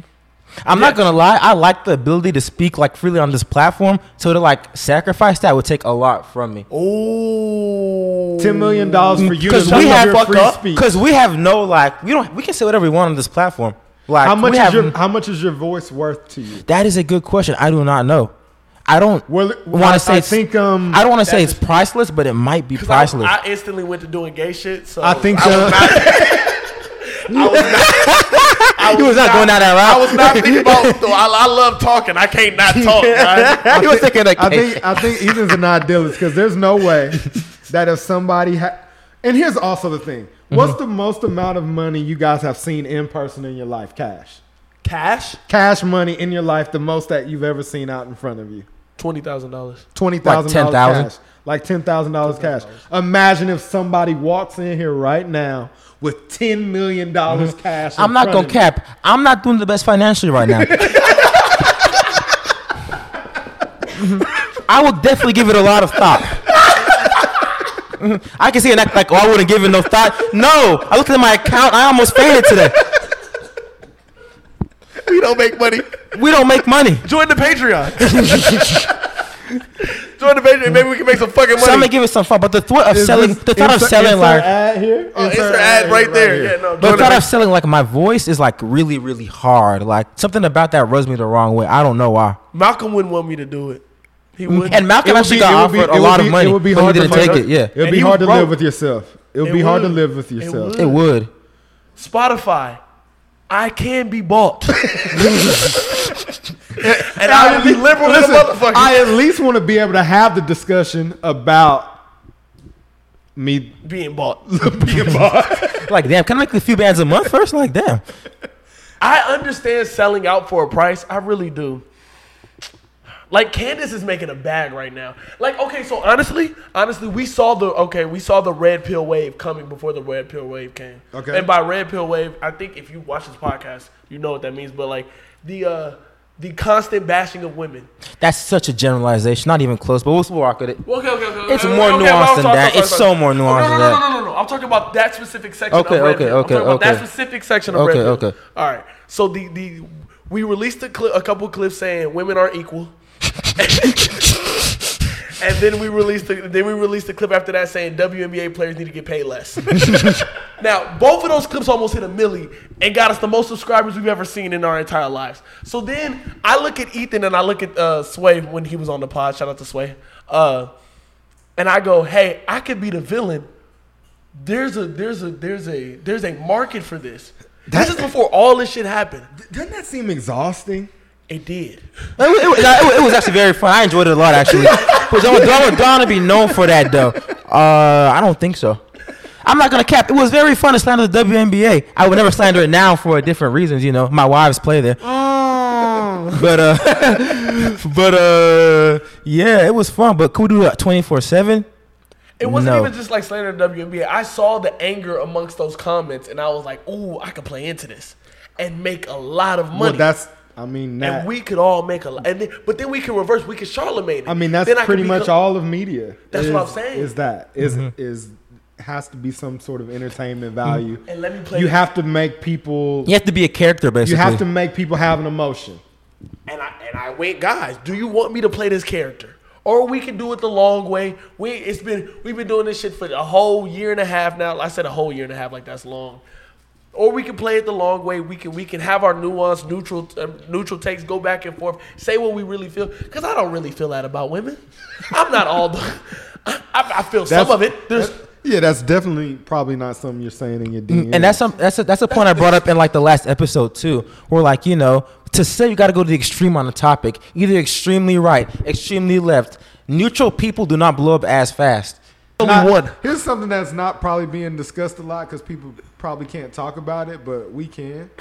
I'm not gonna lie. I like the ability to speak like freely on this platform. So to like sacrifice that would take a lot from me. Oh, Ten million dollars for you Because we have your free up, speech. Because we have no like we don't we can say whatever we want on this platform. Like How much we is have, your How much is your voice worth to you? That is a good question. I do not know. I don't Well, want to say I it's, think, um, I don't want to say it's priceless, but it might be priceless. I, I instantly went to doing gay shit. So I think I was uh, not, I was He was not going down that route. I was not thinking about. Though I, I love talking. I can't not talk. Right? he was thinking like, I think I think Ethan's an idealist because there's no way that if somebody ha- and here's also the thing: Mm-hmm. what's the most amount of money you guys have seen in person in your life? Cash, Cash cash money in your life, the most that you've ever seen out in front of you. twenty thousand dollars. Twenty thousand dollars 10,000? cash, like ten thousand dollars cash. Imagine if somebody walks in here right now with ten million dollars cash. Mm-hmm. I'm not gonna cap. I'm not doing the best financially right now. I will definitely give it a lot of thought. I can see it act like, oh, I wouldn't give it no thought. No, I looked at my account. I almost fainted today. We don't make money. We don't make money. Join the Patreon. Join the Patreon. Maybe we can make some fucking So I'm money. gonna give it some thought. But the thought of Is selling, this- the thought of insert- selling insert like, ad here. Oh, it's Insert their ad here, right there. here. Yeah, no. the join the thought of selling like my voice is like really, really hard. Like something about that rubs me the wrong way. I don't know why. Malcolm wouldn't want me to do it. He would. And Malcolm It actually be- got it be- offered a lot be- of money, it would be but he hard to didn't find take it. Yeah, It would And be he hard to was live with yourself. It would It be hard to would. live with yourself. would. it would. Spotify. I can be bought. and I will be liberal Listen, as a motherfucker. I at least want to be able to have the discussion about me being bought. being bought. Like, damn, can I make a few bands a month first? Like, damn. I understand selling out for a price. I really do. Like Candace is making a bag right now. Like, okay, so honestly, honestly, we saw the okay, we saw the red pill wave coming before the red pill wave came. Okay. And by red pill wave, I think if you watch this podcast, you know what that means. But like the uh the constant bashing of women. That's such a generalization. Not even close, but we'll, we'll with it. Okay, okay, okay. It's okay, more okay, nuanced than that. It's so more nuanced no, no, than that. No, no, no, no. I'm talking about that specific section Okay, of red okay, pill. I'm okay, talking about that specific section of Okay, red pill. okay. All right. So the the we released a clip, a couple clips saying women are equal. And then we released the, then we released a clip after that saying WNBA players need to get paid less. now, both of those clips almost hit a milli and got us the most subscribers we've ever seen in our entire lives. So then I look at Ethan and I look at uh, Sway when he was on the pod. Shout out to Sway. Uh, and I go, "Hey, I could be the villain." There's a there's a there's a there's a market for this. this is before all this shit happened. Doesn't that seem exhausting? It did. It, was- it, it was actually very fun. I enjoyed it a lot, actually. But Don, Don, Don be known for that, though. Uh, I don't think so. I'm not gonna cap. It was very fun to slander the WNBA. I would never slander it now for different reasons. You know, my wives play there. But uh, but uh, yeah, it was fun. But could we do it 24 seven? It wasn't No. even just like slandering the WNBA. I saw the anger amongst those comments, and I was like, "Ooh, I could play into this and make a lot of money." Well, that's. I mean, that. and we could all make a lot. And then, but then we can reverse. We can Charlamagne. it. I mean, that's Then I pretty can much become- all of media. That's is, what I'm saying. Is that is Mm-hmm. is has to be some sort of entertainment value. And let me play You this. have to make people. You have to be a character, basically. You have to make people have an emotion. And I and I wait, guys. Do you want me to play this character, or we can do it the long way? We it's been we've been doing this shit for a whole year and a half now. I said a whole year and a half, like that's long. Or we can play it the long way. We can we can have our nuanced, neutral uh, neutral takes, go back and forth, say what we really feel. Because I don't really feel that about women. I'm not all the. I, I I feel some of it. There's that- yeah, that's definitely probably not something you're saying in your DNA. And that's some that's a, that's a point I brought up in like the last episode too, where like you know to say you got to go to the extreme on a topic, either extremely right, extremely left. Neutral people do not blow up as fast. only Not- one. Here's something that's not probably being discussed a lot because people probably can't talk about it, but we can.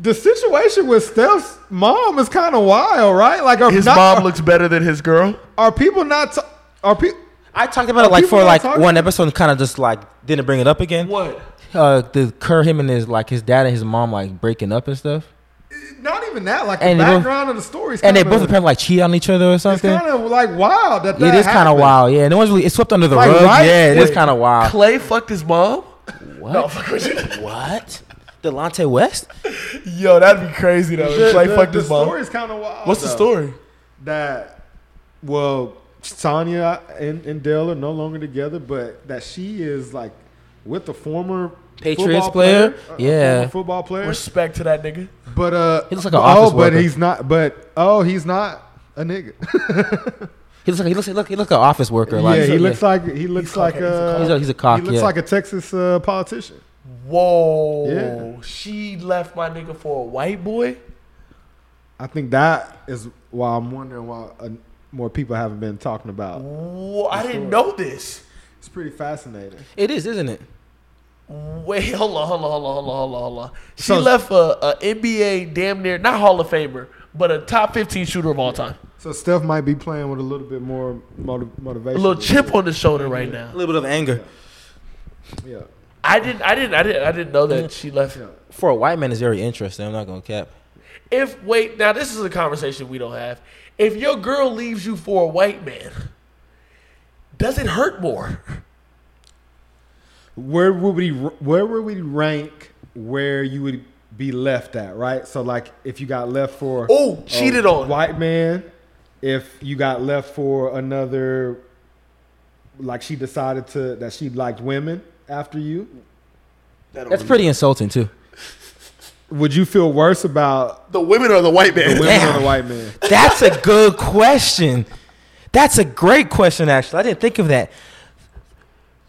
the situation with Steph's mom is kind of wild, right? Like, are His not, mom looks better than his girl. Are people not? ta- are people? I talked about it like for like talking- one episode, and kind of just like didn't bring it up again. What? Uh, the Kerr him and his like his dad and his mom like breaking up and stuff, Not even that. Like And the they both- background of the story, is and they kinda- both apparently like cheat on each other or something. It's kind of like wild that, It that is kind of wild, yeah. No one's really it's swept under the Like, rug. right? Yeah, it is Wait. kind of wild. Klay fucked his mom. What? No, fuck with you. What? Delonte West? Yo, that'd be crazy though. The, if Klay the, fucked the his mom. story is kind of wild. What's the story? That well, Tanya and, and Dell are no longer together, but that she is like with the former Patriots football player? a- a Yeah. football player. Respect to that nigga. But uh, He looks like an oh, but worker. he's not. But oh, he's not a nigga. He looks like he looks like, he looks like an office worker. Like, yeah, he looks like he looks He's like cock- a uh, He's a- he's a cock, He looks yeah. like a Texas uh, politician. Whoa. Yeah. She left my nigga for a white boy. I think that is why I'm wondering why uh, more people haven't been talking about. Whoa, I didn't know this. It's pretty fascinating. It is, isn't it? Wait, hold on, hold on, hold on, hold on, hold on, hold on. She So- left a, a NBA damn near not Hall of Famer, but a top fifteen shooter of all time. So Steph might be playing with a little bit more motiv- A little chip on the shoulder right now. A little bit of anger. Yeah. I didn't, I didn't, I didn't, I didn't know that mm. she left. Yeah. For a white man, it's very interesting. I'm not gonna cap. If wait, now this is a conversation we don't have. If your girl leaves you for a white man, does it hurt more? Where would we where would we rank where you would be left at, right? So like if you got left for Oh, a cheated on. white man, if you got left for another like she decided to that she liked women after you, That's pretty insulting too. would you feel worse about The women or the white man? the women Damn. or the white man? That's a good question. That's a great question, actually. I didn't think of that.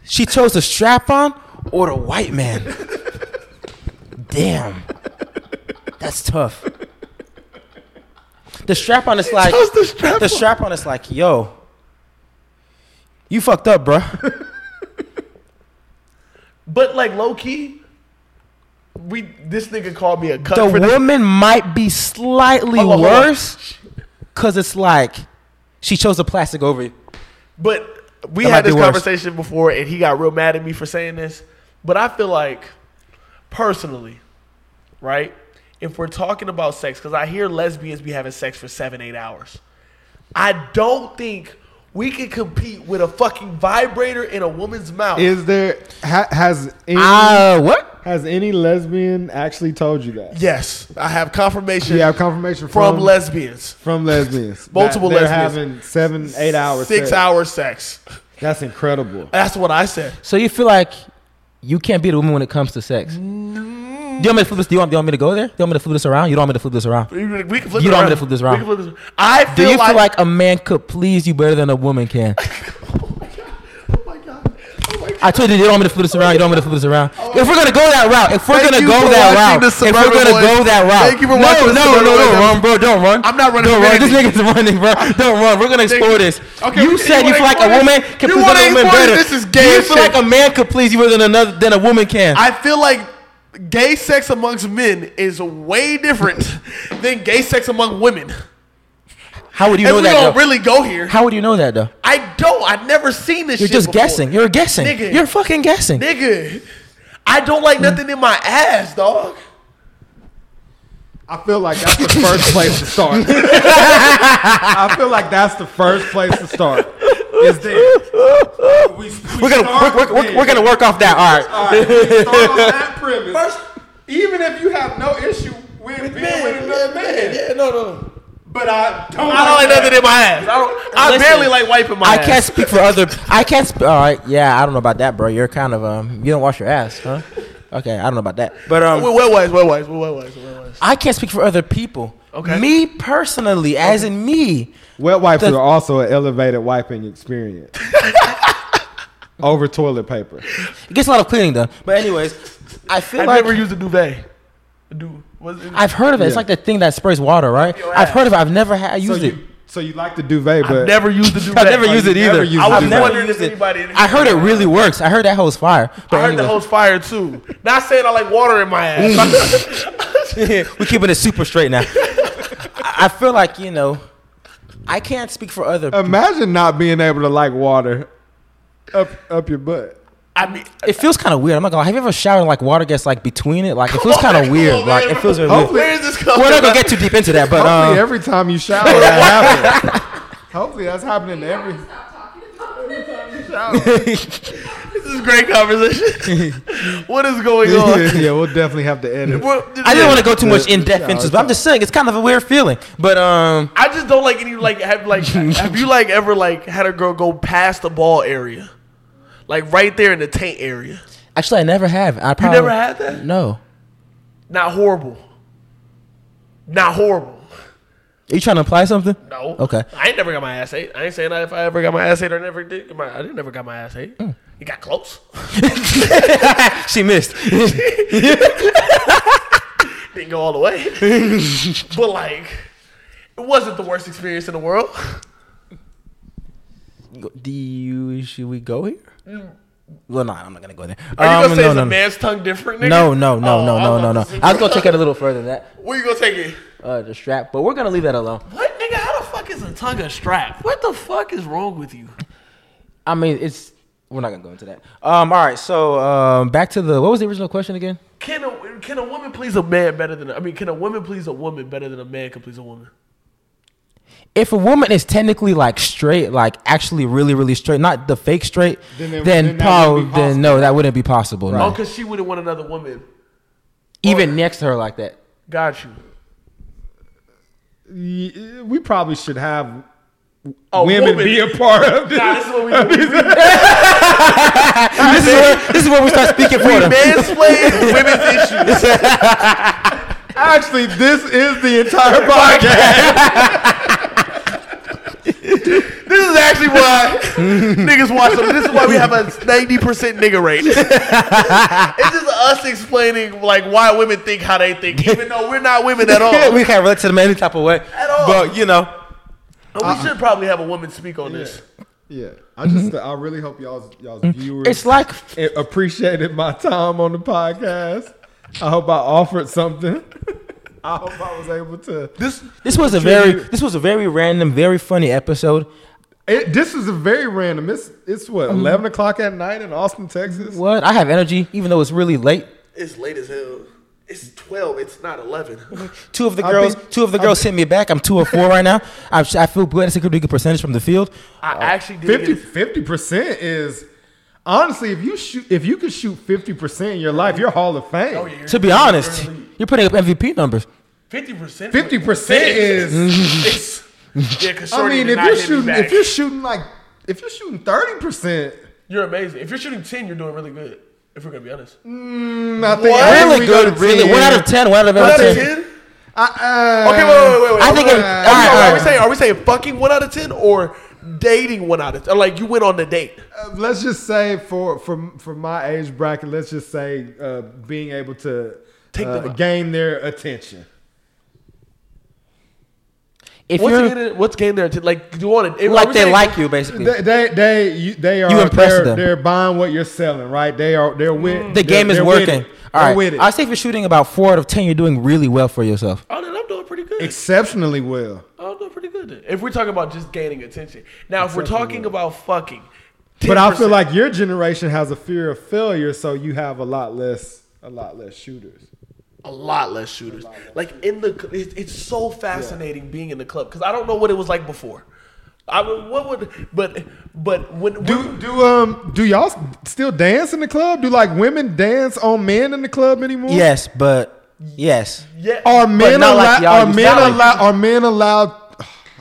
She chose the strap on or the white man. Damn. That's tough. The strap on is like the strap-on. the strap on is like, yo, you fucked up, bro. But like low key, we this nigga called me a cunt The woman might be slightly Hold on, on. worse because it's like she chose the plastic over you. But we That had be this worse. conversation before, and he got real mad at me for saying this. But I feel like, personally, right? If we're talking about sex, because I hear lesbians be having sex for seven, eight hours, I don't think we can compete with a fucking vibrator in a woman's mouth. Is there ha, has any Uh, what? Has any lesbian actually told you that? yes, I have confirmation You have confirmation from from lesbians. from lesbians. Multiple that they're lesbians. having seven, eight hours. Six sex. hours sex. That's incredible. That's what I said. So you feel like you can't beat a woman when it comes to sex? Do you want me to flip this? Do you want, do you want me to go there? Do you want me to flip this around? You don't want me to flip this around? We we can flip You it don't want me to flip this We around? can flip this- I Do you like, feel like a man could please you better than a woman can? Oh my god. Oh my god. I told you you don't want me to flip this around. You don't want me to flip this around. If we're gonna go that route, if we're Thank gonna go that route, if we're gonna Boys. go that route, Thank you for no, watching the no, Suburban no, run, bro, don't run. I'm not running Don't run. This nigga's running, bro. Don't run. We're gonna explore this. Okay, you said you feel like a woman can please a woman better. this? Is gay you feel like a man could please you than another than a woman can? I feel like gay sex amongst men is way different than gay sex among women. How would you And know we that? don't though? really go here. How would you know that though? I don't. I've never seen this You're shit just before. guessing. You're guessing. Nigga. You're fucking guessing. Nigga, I don't like hmm. nothing in my ass, dog. I feel like that's the first place to start. I feel like that's the first place to start. Is there? We, we We're gonna start we're, we're, there. we're gonna work off that. All right. All right, we start on that premise. even if you have no issue with being with another man, yeah, no, no. But I don't. I don't like that. nothing in my ass. I don't. I Listen, barely like wiping my ass I ass. can't speak for other. I can't. Sp- all right. Yeah, I don't know about that, bro. You're kind of um. You don't wash your ass, huh? Okay, I don't know about that. But um, Wait, wet wise, wet wise, wet wise, wet wise. I can't speak for other people. Okay. Me personally, as in me, Wet wipes The- are also an elevated wiping experience. Over toilet paper. it gets a lot of cleaning done. But anyways, I feel I've like never used a duvet. A du- was it? I've heard of it. It's Yeah. like the thing that sprays water, right? Your I've ass. heard of it. I've never had So used it. you, so you like the duvet, but I've never used the duvet. I've never Like, used it you never either. used I the was duvet. wondering if Used it. anybody. I heard it really works. I heard that hose fire. But I heard the anyways, hose fire too. Not saying I like water in my ass. we're keeping it super straight now. I I feel like you know, I can't speak for other. imagine not being able to like water up up your butt. I mean, It feels kind of weird. I'm not gonna. Have you ever showered and like water gets like between it? Like it feels kind of weird. on, like man. it feels really weird. Hopefully- where is this coming? We're not gonna get too deep into that, but Hopefully, um, every time you shower, that happens. Hopefully, that's happening to every. Stop talking about it. time you shower. This is great conversation. what is going on? yeah, we'll definitely have to edit. Well, I didn't want to go too much in depth into this, but I'm just saying it's kind of a weird feeling. But um, I just don't like any like have like have you like ever like had a girl go past the ball area, like right there in the taint area? actually, I never have. I You probably never had that? No. Not horrible. Not horrible. Are you trying to apply something? No. Okay. I ain't never got my ass ate. I ain't saying that if I ever got my ass ate or never did. get My, I didn't never got my ass ate. Mm. It got close. she missed. Didn't go all the way. but like, it wasn't the worst experience in the world. Do you? Should we go here? Well, no, I'm not gonna go there. Mm. Are you Um, gonna say no, it's no, a man's tongue different? Nigga? no, no, no, Oh, no, no, no, no. about to say- I was gonna take it a little further than that. Where you gonna take it? Uh, the strap, but we're gonna leave that alone. What nigga? How the fuck is a tongue a strap? What the fuck is wrong with you? I mean, it's. We're not gonna go into that. Um. All right. So, um, back to the. What was the original question again? Can a can a woman please a man better than a, I mean? Can a woman please a woman better than a man can please a woman? If a woman is technically like straight, like actually really, really straight, not the fake straight, Then then, it- then that probably, then no, that wouldn't be possible. Oh, No. because she wouldn't want another woman. Even next to her like that. Got you. We probably should have A women woman. be a part of this. Nah, this is what we do. We, this, is where, this is where we start speaking for we them. mansplain women's issues. Actually, this is the entire podcast. This is actually why niggas watch them. This is why we have a ninety percent nigga rate. it's just us explaining like why women think how they think, even though we're not women at all. we can't relate to them any type of way. At all. But you know, And we should probably have a woman speak on this. Yeah, I just mm-hmm. I really hope y'all's y'all's mm-hmm. viewers it's like appreciated my time on the podcast. I hope I offered something. I hope I was able to. This this was a very this was a very random, very funny episode. It, this is a very random. It's it's what mm-hmm. eleven o'clock at night in Austin, Texas. What? I have energy, even though it's really late. It's late as hell. It's twelve. It's not eleven. Two of the girls, think- two of the I girls sent me back. I'm two or four right now. I, I feel good. That's a pretty good percentage from the field. I actually did. 50 get- percent is honestly if you shoot if you can shoot fifty percent in your life, you're Hall of Fame. Oh, yeah, you're- To be honest, you're putting up MVP numbers. Fifty percent. 50% is- yeah, because I mean, if you're shooting if you're shooting like if you're shooting thirty percent, you're amazing. If you're shooting ten, you're doing really good. If we're gonna be honest. Mm, I think, What? Really we good, really. 10. One out of ten. One out of One out of ten. ten. I, uh, Okay, wait, wait, wait, wait. I think Are we- are, we, are we saying are we saying fucking one out of ten or dating one out of ten? Like you went on the date. Uh, let's just say for for for my age bracket, let's just say uh, being able to Take uh, gain their attention. If What's you're gain, what's gain there? Like do you want to like they like you, basically. They they they, you, they are You impress they're, them. they're buying what you're selling, right? They are they're with the they're- game is working. it. All with it. I say if you're shooting about four out of ten, you're doing really well for yourself. Oh, then I'm doing pretty good. exceptionally well. I'm doing pretty good. Then. If we're talking about just gaining attention, now if we're talking about fucking, But I feel like your generation has a fear of failure, so you have a lot less a lot less shooters. a lot less shooters. Like in the, it's, it's so fascinating being in the club because I don't know what it was like before. I mean, what would, but but when Do do um do y'all still dance in the club? Do like women dance on men in the club anymore? Yes, but yes. yeah, Are men not like allowed? are men to. Like- allowed? Are men allowed?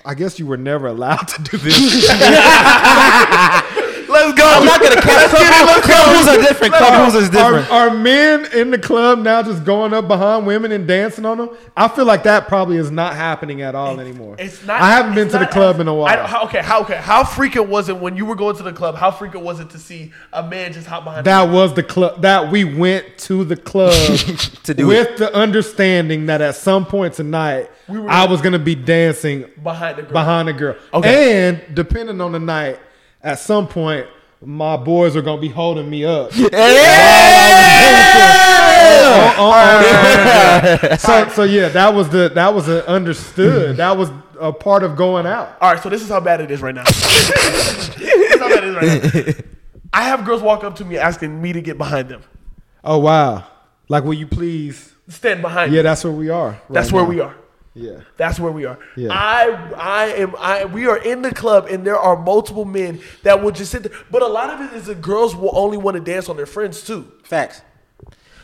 I guess you were never allowed to do this. let's go. I'm not gonna count. Club, club rules are different. Club rules is Are, different. are men in the club now just going up behind women and dancing on them? I feel like that probably is not happening at all anymore. It's not. I haven't been to the club as- in a while. don't- how, okay, how okay? How frequent was it when you were going to the club? How frequent was it to see a man just hop behind? that was the club that we went to the club To do with the understanding that at some point tonight We were- I was gonna be dancing behind the girl. behind a girl. Okay. And depending on the night, at some point, my boys are gonna be holding me up. Oh, oh, oh, oh. so, so yeah, that was the that was a understood. That was a part of going out. All right, so this is how bad it is right now. this is how bad it is right now. I have girls walk up to me asking me to get behind them, Oh wow! Like, will you please? stand behind. Me. Yeah, them. that's where we are. right that's where we are. Yeah. That's where we are. Yeah. I I am I we are in the club and there are multiple men that will just sit there. But a lot of it is the girls will only want to dance on their friends too. Facts.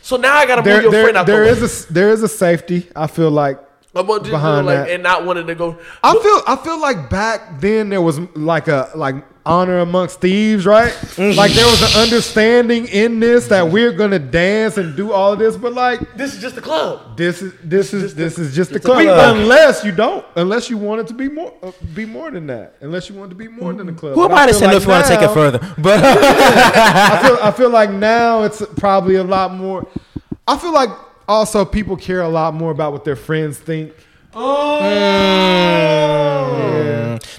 So now I gotta move There, your there, friend out there the is way. a s- there is a safety. I feel like I'm just behind like that. and not wanting to go. I feel I feel like back then there was like a like honor amongst thieves, right? Mm-hmm. like there was an understanding in this that we're gonna dance and do all of this, but like This is just the club. this is this is this is just the a club. club. Unless you don't, unless you want it to be more uh, be more than that. Unless you want it to be more than the club. Who am But I to say if you want to take it further? But I feel I feel like now it's probably a lot more. I feel like also people care a lot more about what their friends think.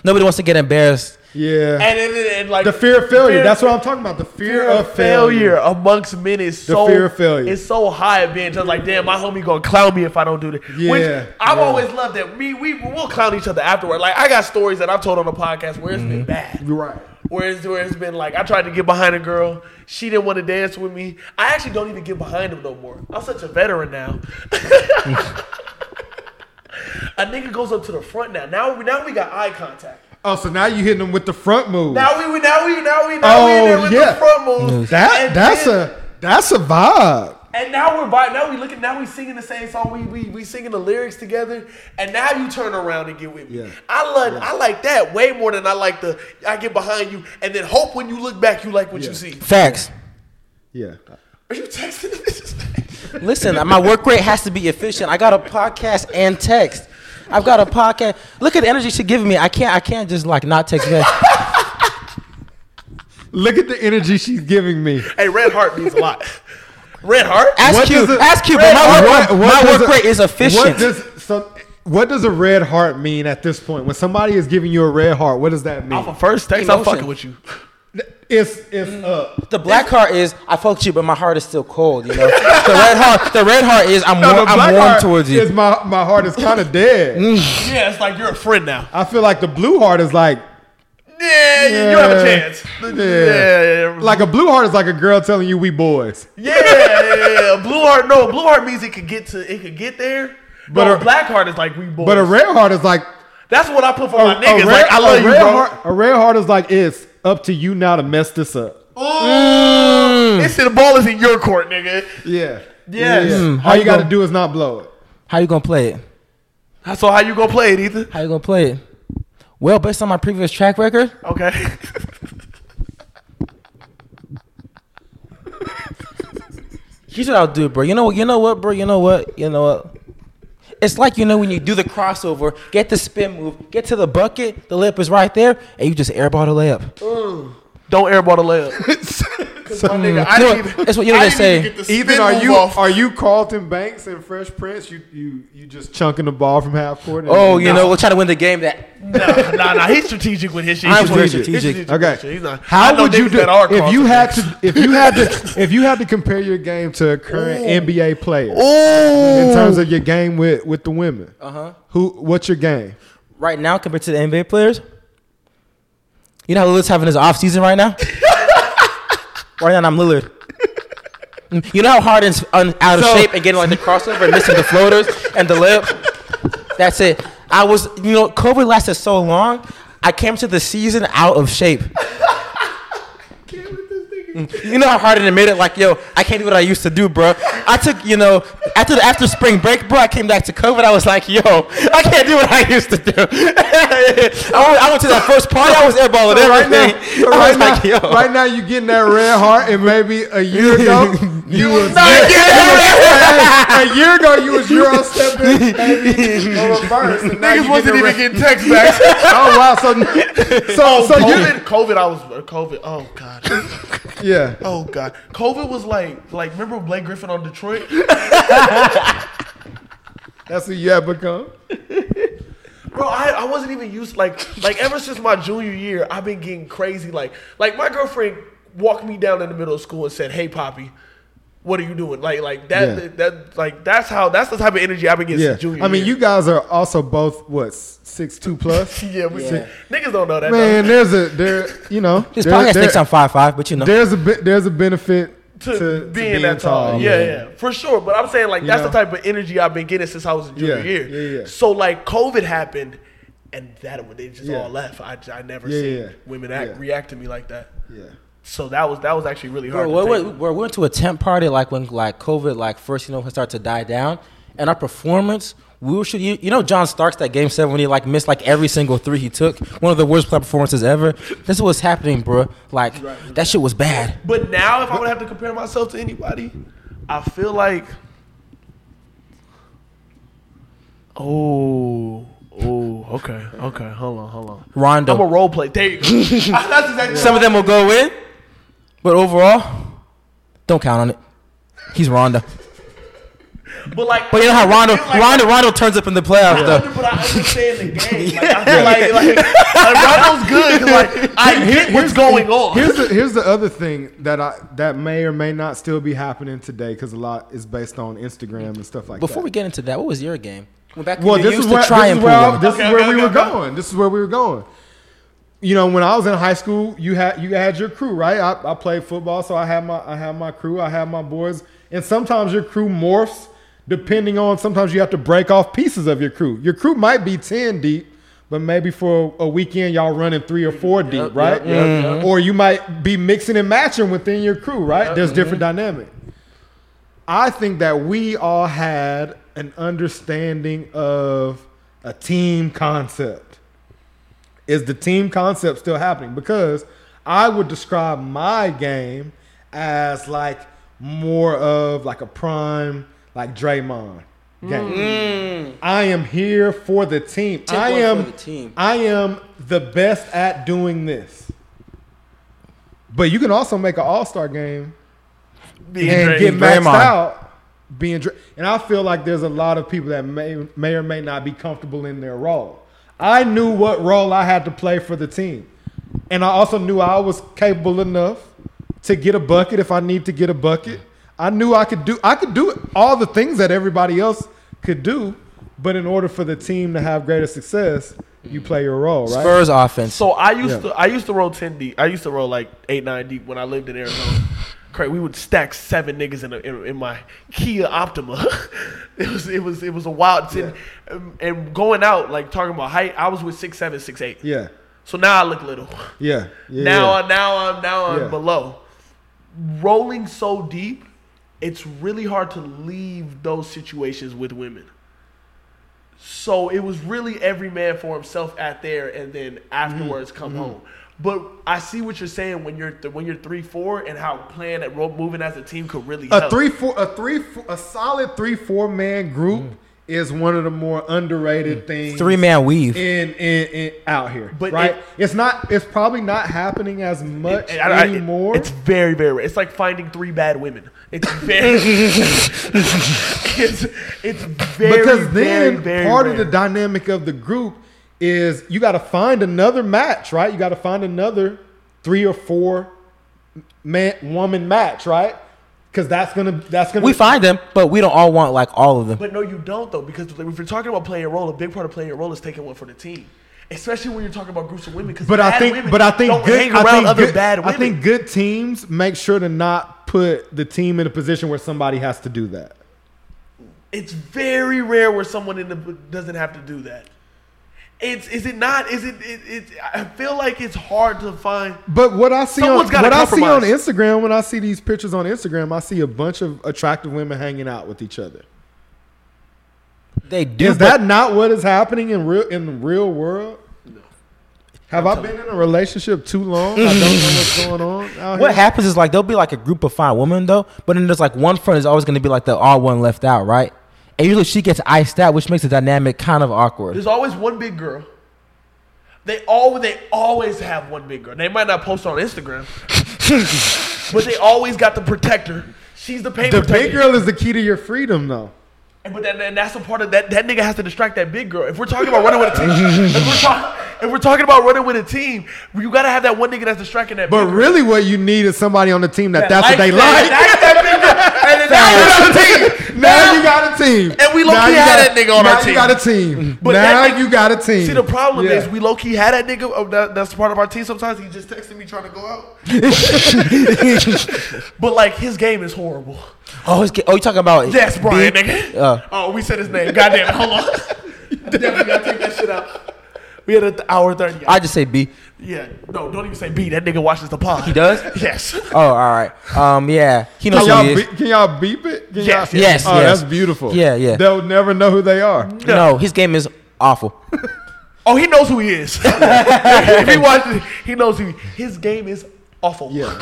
Nobody wants to get embarrassed. Yeah. And, and, and, and, like the fear of failure. fear- That's what I'm talking about. The fear, fear of failure. amongst men is The so fear of failure. It's so high being just like, damn, my homie gonna clown me if I don't do this. Yeah, Which I've yeah. always loved that. Me, we we'll clown each other afterward. Like I got stories that I've told on the podcast where it's Mm-hmm. been bad. You're right. Where it's, where it's been like I tried to get behind a girl, she didn't want to dance with me. I actually don't even get behind him no more. I'm such a veteran now. a nigga goes up to the front now. Now we now we got eye contact. Oh, so now you hitting them with the front move. Now we now we now we now we in there Oh, with yeah. the front moves. that And that's then- a that's a vibe. And now we're by now we looking now we singing the same song. We we we singing the lyrics together. And now you turn around and get with me. Yeah. I love I like that way more than I like the I get behind you and then hope when you look back you like what Yeah. you see. Facts. Yeah. Are you texting this? Listen, my work rate has to be efficient. I got a podcast and text. I've got a podcast. Look at the energy she's giving me. I can't. I can't just like not text back. Look at the energy she's giving me. hey, red heart means a lot. Red heart? Ask What you. does Ask you. But Red my heart- work, What- what my does work a- rate is efficient. What does so? What does a red heart mean at this point? When somebody is giving you a red heart, what does that mean? Off of first text, I'm fucking with you. It's it's up. the black heart is I fucked you, but my heart is still cold. You know. the red heart. The red heart is I'm No, warm, I'm warm towards you. Is my my heart is kind of dead. Mm. Yeah, it's like you're a friend now. I feel like the blue heart is like Yeah, you- you have a chance. Yeah. Yeah, yeah. like a blue heart is like a girl telling you we boys. Yeah, yeah, yeah. Blue heart, no, blue heart means it could get to, it could get there. But But a- a black heart is like we boys. But a red heart is like that's what I put for a, my niggas. a red, like I love a you, red bro. heart. A red heart is like it's up to you now to mess this up. Ooh, it's the ball is in your court, nigga. Yeah. Yes. Yeah. Mm, All how you you got to gonna- do is not blow it. How you gonna play it? So how you gonna play it, Ethan? How you gonna play it? Well, based on my previous track record, Okay. Here's what I'll do, bro. You know what? You know what, bro? You know what? You know what? It's like you know when you do the crossover, get the spin move, get to the bucket, the lip is right there, and you just airball the layup. Mm. Don't airball the layup. Cause my nigga, I know didn't what? even. That's what you know I they say. even Ethan, are you off. are you Carlton Banks and Fresh Prince? You you you just chunking the ball from half court? and- Oh, you know, we're trying to win the game. That no, nah, nah. He's strategic with his shit. I'm strategic. strategic. He's with his Okay. He's not. How would you do that are if you had to if you had to if you had to compare your game to a current NBA player Ooh. in terms of your game with with the women? uh huh. Who? What's your game? Right now, compared to the NBA players, you know how Lillard's having his off season right now. right now, I'm Lillard. You know how Harden's un, out of So- shape and getting like the crossover and missing the floaters and the lip. That's it. I was, you know, COVID lasted so long. I came to the season out of shape. You know how Harden admitted, like, yo, I can't do what I used to do, bro. I took, you know, after the, after spring break, bro, I came back to COVID. I was like, yo, I can't do what I used to do. I, went, I went to that first party. I was airballing So right everything. now, so I right was now, like, yo, right now you getting that red heart, and maybe a year ago you was a year ago you was euro stepping maybe a reverse, and now you Niggas wasn't getting even red- getting text back. Oh wow! So so oh, so you COVID, COVID, I was COVID. Oh god. Yeah. Oh god. COVID was like like remember Blake Griffin on Detroit? That's who you have become. Bro, I, I wasn't even used like like ever since my junior year, I've been getting crazy. Like like my girlfriend walked me down in the middle of school and said, "Hey, Poppy, what are you doing?" Like like that Yeah. that like that's how that's the type of energy I've been getting Yeah. since junior I mean, year. you guys are also both what six two plus. yeah, we Yeah. niggas don't know that. Man, though. there's a there. You know, this there- podcast there- thinks I'm five five, but you know, There's a. There's a benefit to, to, being, that tall. Yeah, yeah, for sure. But I'm saying like You that's know? the type of energy I've been getting since I was in junior Yeah, year. yeah, yeah. So like COVID happened, and that they just Yeah. all left. I, I never Yeah, seen yeah, women act, yeah. react to me like that. Yeah. So that was that was actually really hard. Bro, we we went to a tent party like when like COVID like first you know started to die down, and our performance we were shooting. You, you know John Starks that game seven when he like missed like every single three he took, one of the worst performances ever. This is what's happening, bro. Like that shit was bad. But now, if I would have to compare myself to anybody, I feel like, oh, oh, okay, okay, hold on, hold on. Rondo. I'm a role play. There you go. Some of them will go in, but overall, don't count on it. He's Rondo. But like, But you know how Rondo, I feel like- Rondo, Rondo turns up in the playoffs I though. under- but I understand the game. Like, I feel like, like, like Rondo's good. 'cause, Like, I get what's going on. Here's the here's the other thing that I that may or may not still be happening today because a lot is based on Instagram and stuff like Before that. Before we get into that, what was your game? Went back well, this is to where try this and is where, pull I- women. this is where we were going. This is where we were going. You know, when I was in high school, you had you had your crew, right? I, I played football, so I had my I had my crew, I had my boys, and sometimes your crew morphs depending on. Sometimes you have to break off pieces of your crew. Your crew might be ten deep, but maybe for a weekend y'all running three or four deep, Yep, right? yep, yep, yep. Or you might be mixing and matching within your crew, right? There's different mm-hmm. dynamic. I think that we all had an understanding of a team concept. Is the team concept still happening? Because I would describe my game as like more of like a prime, like Draymond game. Hmm. Mm. I am here for the team. I am for the team. I am the best at doing this. But you can also make an all-star game Being and Drake. get maxed Draymond. out being dra- and I feel like there's a lot of people that may may or may not be comfortable in their role. I knew what role I had to play for the team. And I also knew I was capable enough to get a bucket if I need to get a bucket. I knew I could do I could do all the things that everybody else could do, but in order for the team to have greater success, you play your role, right? Spurs offense. So I used Yeah. to I used to roll ten deep. I used to roll like eight nine deep when I lived in Arizona. We would stack seven niggas in, a, in, in my Kia Optima. it was it was it was a wild ten, um, and going out like talking about height. I was with six seven six eight. Yeah. So now I look little. Yeah. yeah now yeah. I now I'm now I'm Yeah. below. Rolling so deep, it's really hard to leave those situations with women. So it was really every man for himself at there, and then afterwards come home. But I see what you're saying when you're th- when you're three four and how playing at ro- moving as a team could really A help. three four a three four, a solid three four man group mm. is one of the more underrated mm. things. Three man weave. in, in, in out here, But right? it- it's not. It's probably not happening as much And I- I- it- anymore. it's very, very rare. It's like finding three bad women. It's very, it's, it's very, because very, then very part rare. of the dynamic of the group is you got to find another match, right? You got to find another three or four man woman match, right? Because that's gonna that's gonna We find them, but we don't all want like all of them. But no, you don't though, because if you're talking about playing a role, a big part of playing a role is taking one for the team, especially when you're talking about groups of women. Because But I think, women but I think don't good. hang I around think other good, bad I think good teams make sure to not put the team in a position where somebody has to do that. it's very rare where someone in the doesn't have to do that. It's is it not? Is it? it, it I feel like it's hard to find. But what I see on Someone's gotta what I see on. Instagram when I see these pictures on Instagram, I see a bunch of attractive women hanging out with each other. They do. Is that not what is happening in real in the real world? Have I been in a relationship too long? I don't know what's going on out What happens is like there'll be like a group of fine women though, but then there's like one friend is always going to be like the odd one left out, right? And usually she gets iced out, which makes the dynamic kind of awkward. There's always one big girl. They all they always have one big girl. They might not post on Instagram, but they always got the protector. She's the pain the protector. big girl is the key to your freedom, though. And- But then, and that's a part of that. That nigga has to distract that big girl. If we're talking about running with a team, if, we're talk, if we're talking about running with a team, you gotta have that one nigga that's distracting that. But big girl. really, what you need is somebody on the team that, that's what they that- like. Now you got a team. now you got a team, And we Now low-key had got- that nigga on our team. now you got a team. But now nigga- you got a team. See, the problem Yeah. is we low key had that nigga. Oh, that, that's part of our team. Sometimes he just texted me trying to go out. but like his game is horrible. Oh, it's, oh, you talking about? Yes, Brian, Big- nigga. Uh, oh, we said his name. Goddamn, it, hold on. Definitely gotta take that shit out. We had an hour thirty. I just say B. yeah, no, don't even say B. That nigga watches the pod. He does? Yes. Oh, all right. Um, yeah, he knows Can who y'all, he is. be, can y'all beep it? Can Yes, y'all- yes, Oh, yes. that's beautiful. Yeah, yeah. They'll never know who they are. No, his game is awful. Oh, he knows who he is. if he watches, he knows who. His game is awful. Yeah.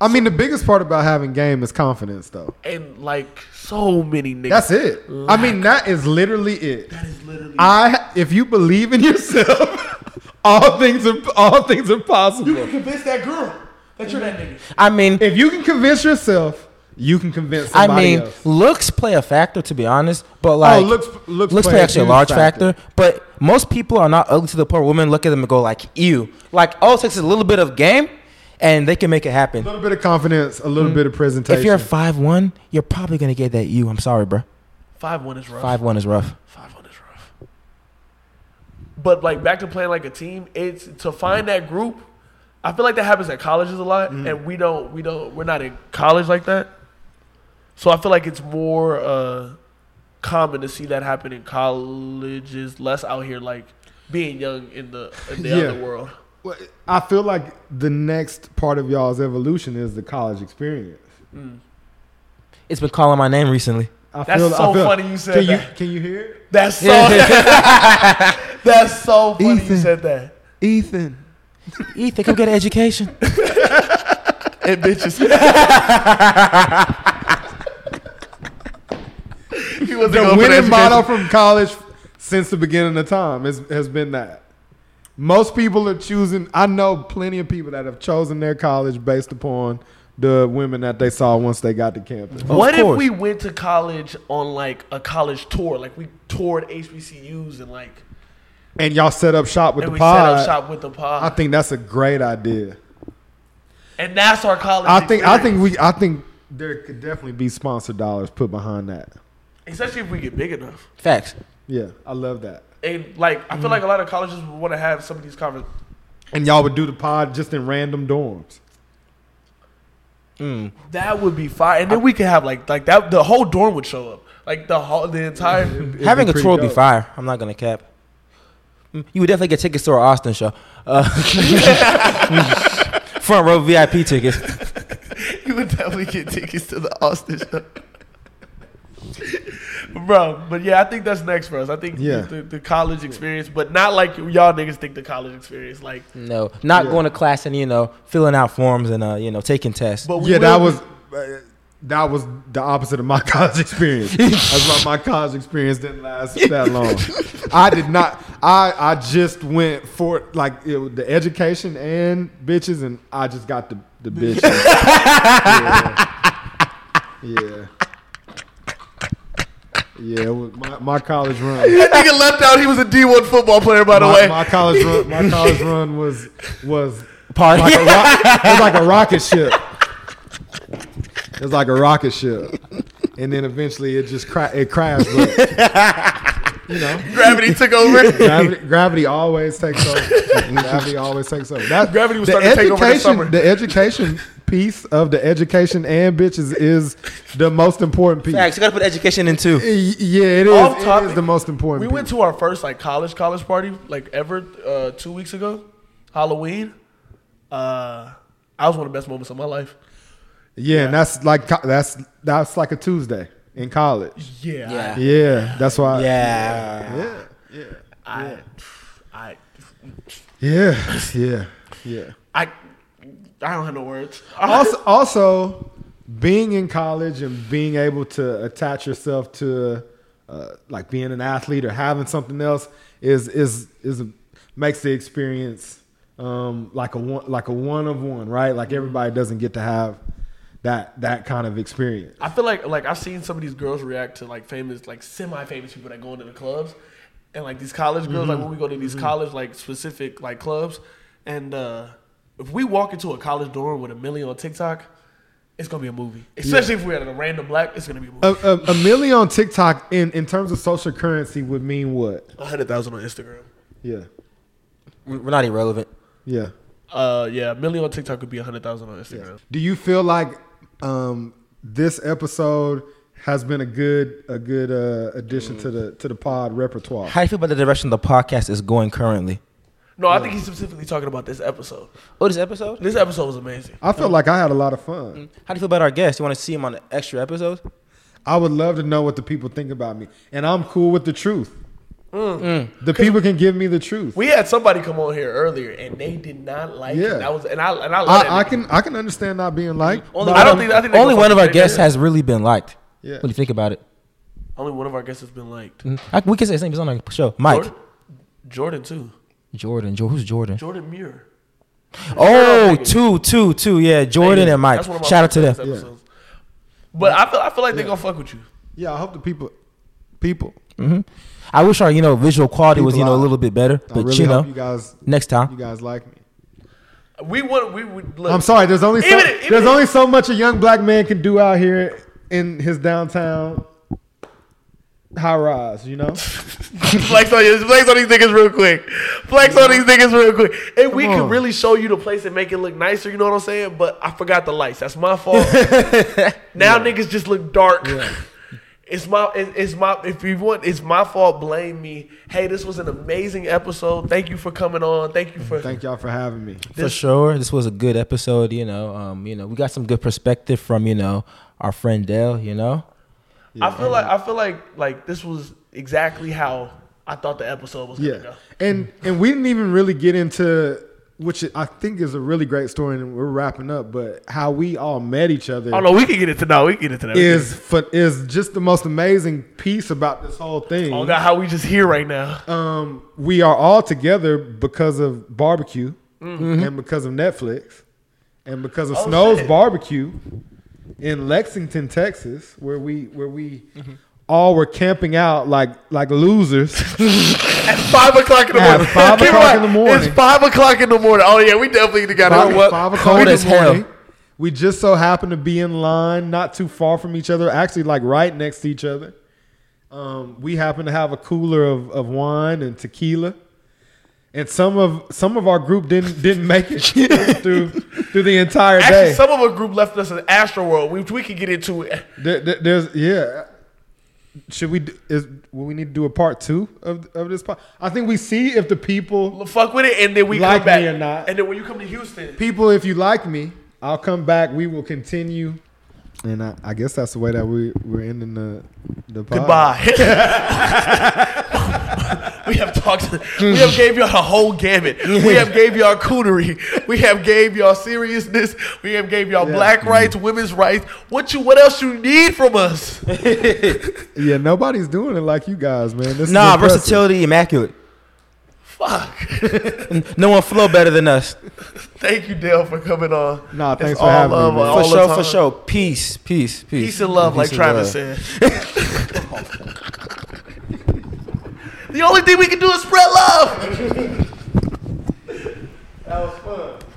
I mean, the biggest part about having game is confidence, though. and like so many niggas. That's it. I mean, that is literally it. That is literally. I, if you believe in yourself, all things are all things are possible. You can convince that girl that you're that nigga. I mean, If you can convince yourself, you can convince I mean, else. looks play a factor to be honest, but oh, like oh, looks looks, looks play actually a large factor. But most people are not ugly to the point where women look at them and go like, "Ew." Like all it takes is a little bit of game, and they can make it happen. A little bit of confidence, a little bit of presentation. Mm. If you're five one, you're probably gonna get that "you." I'm sorry, bro. Five one is rough. Five one is rough. Five one is rough. But like back to playing like a team, it's to find that group. I feel like that happens at colleges a lot, and we don't, we don't, we're not in college like that. So I feel like it's more uh, common to see that happen in colleges, less out here like being young in the in the Yeah. other world. Well, I feel like the next part of y'all's evolution is the college experience. Mm. It's been calling my name recently. I That's feel, so I feel, funny you said can that. You, can you hear it? That's so. that's so funny you Ethan. said that. Ethan. Ethan, come get an education. And bitches. he wasn't The going for winning motto from college since the beginning of time has, has been that. Most people are choosing. I know plenty of people that have chosen their college based upon the women that they saw once they got to campus. What if we went to college on like a college tour? Like we toured HBCUs and like And y'all set up shop with and the we pod. set up shop with the pod. I think that's a great idea. and that's our college. I think I think we I think there could definitely be sponsor dollars put behind that. especially if we get big enough. Facts. Yeah, I love that. And like I Mm. feel like a lot of colleges would want to have some of these conversations. And y'all would do the pod just in random dorms. Mm. That would be fire. And then we could have like like that. The whole dorm would show up. Like the whole the entire. It'd Having be a pretty tour would be fire. I'm not gonna cap. Mm, You would definitely get tickets to our Austin show. Uh, front row VIP tickets. you would definitely get tickets to the Austin show. Bro. But yeah, I think that's next for us. I think Yeah. the, the college experience, but not like y'all niggas think the college experience. Like, No, not Yeah. going to class and you know filling out forms and uh, you know taking tests. but we yeah, that was uh, that was the opposite of my college experience. That's why my college experience didn't last that long. I did not. I I just went for like it, the education and bitches, and I just got the the bitches. yeah. yeah. Yeah, my, my college run. That nigga left out. He was a D one football player, by the my, way. my college run, my college run was was Party. like a rock, it was like a rocket ship. It was like a rocket ship, and then eventually it just cra- it crashed. But you know, Gravity took over. gravity, gravity always takes over. Gravity always takes over. That, Gravity was the starting to take over this education-. The education piece of the education and bitches is the most important piece. Facts. You gotta put education in too. Yeah, it is. Off topic, is the most important. We piece. went to our first like college college party like ever uh, two weeks ago, Halloween. Uh, I was one of the best moments of my life. Yeah, and that's like that's that's like a Tuesday in college. Yeah, Yeah. Yeah, that's why. Yeah. yeah, yeah, I, I, yeah, yeah, yeah. I, I don't have no words. Also, also, being in college and being able to attach yourself to uh, like being an athlete or having something else is is is a, makes the experience um, like a one like a one of one, right? Like everybody doesn't get to have that that kind of experience. I feel like like I've seen some of these girls react to like famous like semi famous people that go into the clubs and like these college girls Mm-hmm. like when we go to these college like specific like clubs and uh if we walk into a college dorm with a million on TikTok, it's gonna be a movie. Especially if we're at a random black, it's gonna be a movie. A, a, a million on TikTok in in terms of social currency would mean what? A hundred thousand on Instagram. Yeah, We're not irrelevant. yeah. Uh yeah, a million on TikTok would be a hundred thousand on Instagram. Do you feel like um, this episode has been a good a good uh, addition to the to the pod repertoire? How do you feel about the direction the podcast is going currently? No, I think he's specifically talking about this episode. Oh, this episode? This episode was amazing. I feel like I had a lot of fun. How do you feel about our guests? You want to see him on the extra episodes? I would love to know what the people think about me, and I'm cool with the truth. Mm. The people can give me the truth. We had somebody come on here earlier and they did not like Yeah. it. That was and I and I love that I, I can I can understand not being liked. Only I one don't of- think- I think they only go one of fuck our guests it. has really been liked. Yeah. What do you think about it? Only one of our guests has been liked. Mm, I, we can say his name. He's on our show. Mike. Jordan, Jordan too. Jordan. Jo- who's Jordan? Jordan Muir. Oh, two, two, two. Yeah, Jordan and Mike. That's one of my Shout out to them. favorite episodes. But I feel I feel like they're gonna fuck with you. Yeah, I hope the people people. hmm I wish our you know visual quality was you People know a out. little bit better, I but really you know hope you guys next time. you guys like me. We want we would look. I'm sorry. There's only so, Even if- even there's if- only so much a young black man can do out here in his downtown high rise. You know. flex on you, flex on these niggas real quick. Flex on these niggas real quick. And we Come could on. really show you the place and make it look nicer. You know what I'm saying? But I forgot the lights. That's my fault. now niggas just look dark. It's my, it's my. If you want, it's my fault. Blame me. Hey, this was an amazing episode. Thank you for coming on. Thank you for. Thank y'all for having me. For sure, this was a good episode. You know, um, you know, we got some good perspective from you know our friend Dell. You know, I feel like I feel like like this was exactly how I thought the episode was gonna Yeah, go. and and we didn't even really get into which I think is a really great story, and we're wrapping up. But how we all met each other Oh no, we can get into no, we can get into that. Is fu- is just the most amazing piece about this whole thing. oh god, how we just here right now. um, we are all together because of barbecue and because of Netflix and because of Mm-hmm. Oh, Snow's shit. Barbecue in Lexington, Texas, where we where we all were camping out like like losers. At five o'clock in the At morning. five o'clock mind, in the morning. It's five o'clock in the morning. Oh yeah, we definitely got five. What? five o'clock Cold in as the hell. morning. We just so happened to be in line, not too far from each other, actually like right next to each other. Um, we happened to have a cooler of, of wine and tequila, and some of some of our group didn't didn't make it through through the entire Actually, day. some of our group left us in Astro World, which we could get into. There- there- there's yeah. Should we is will we need to do a part two of of this part? I think we see if the people Fuck with it, and then we Like come back. me or not. And then when you come to Houston, people if you like me, I'll come back. We will continue And I, I guess that's the way that we we're ending the the pod. Goodbye. we have talked. We have gave y'all a whole gamut. We have gave y'all coonery. We have gave y'all seriousness. We have gave y'all Yeah. black rights, women's rights. What you? What else you need from us? Yeah, nobody's doing it like you guys, man. This is Nah, impressive. versatility, immaculate. Fuck. No one flow better than us. Thank you, Dell, for coming on. Nah, It's thanks for all having love, me. Man. For sure, for sure. Peace, peace, peace. Peace and love, like and Travis love. said. the only thing we can do is spread love. that was fun.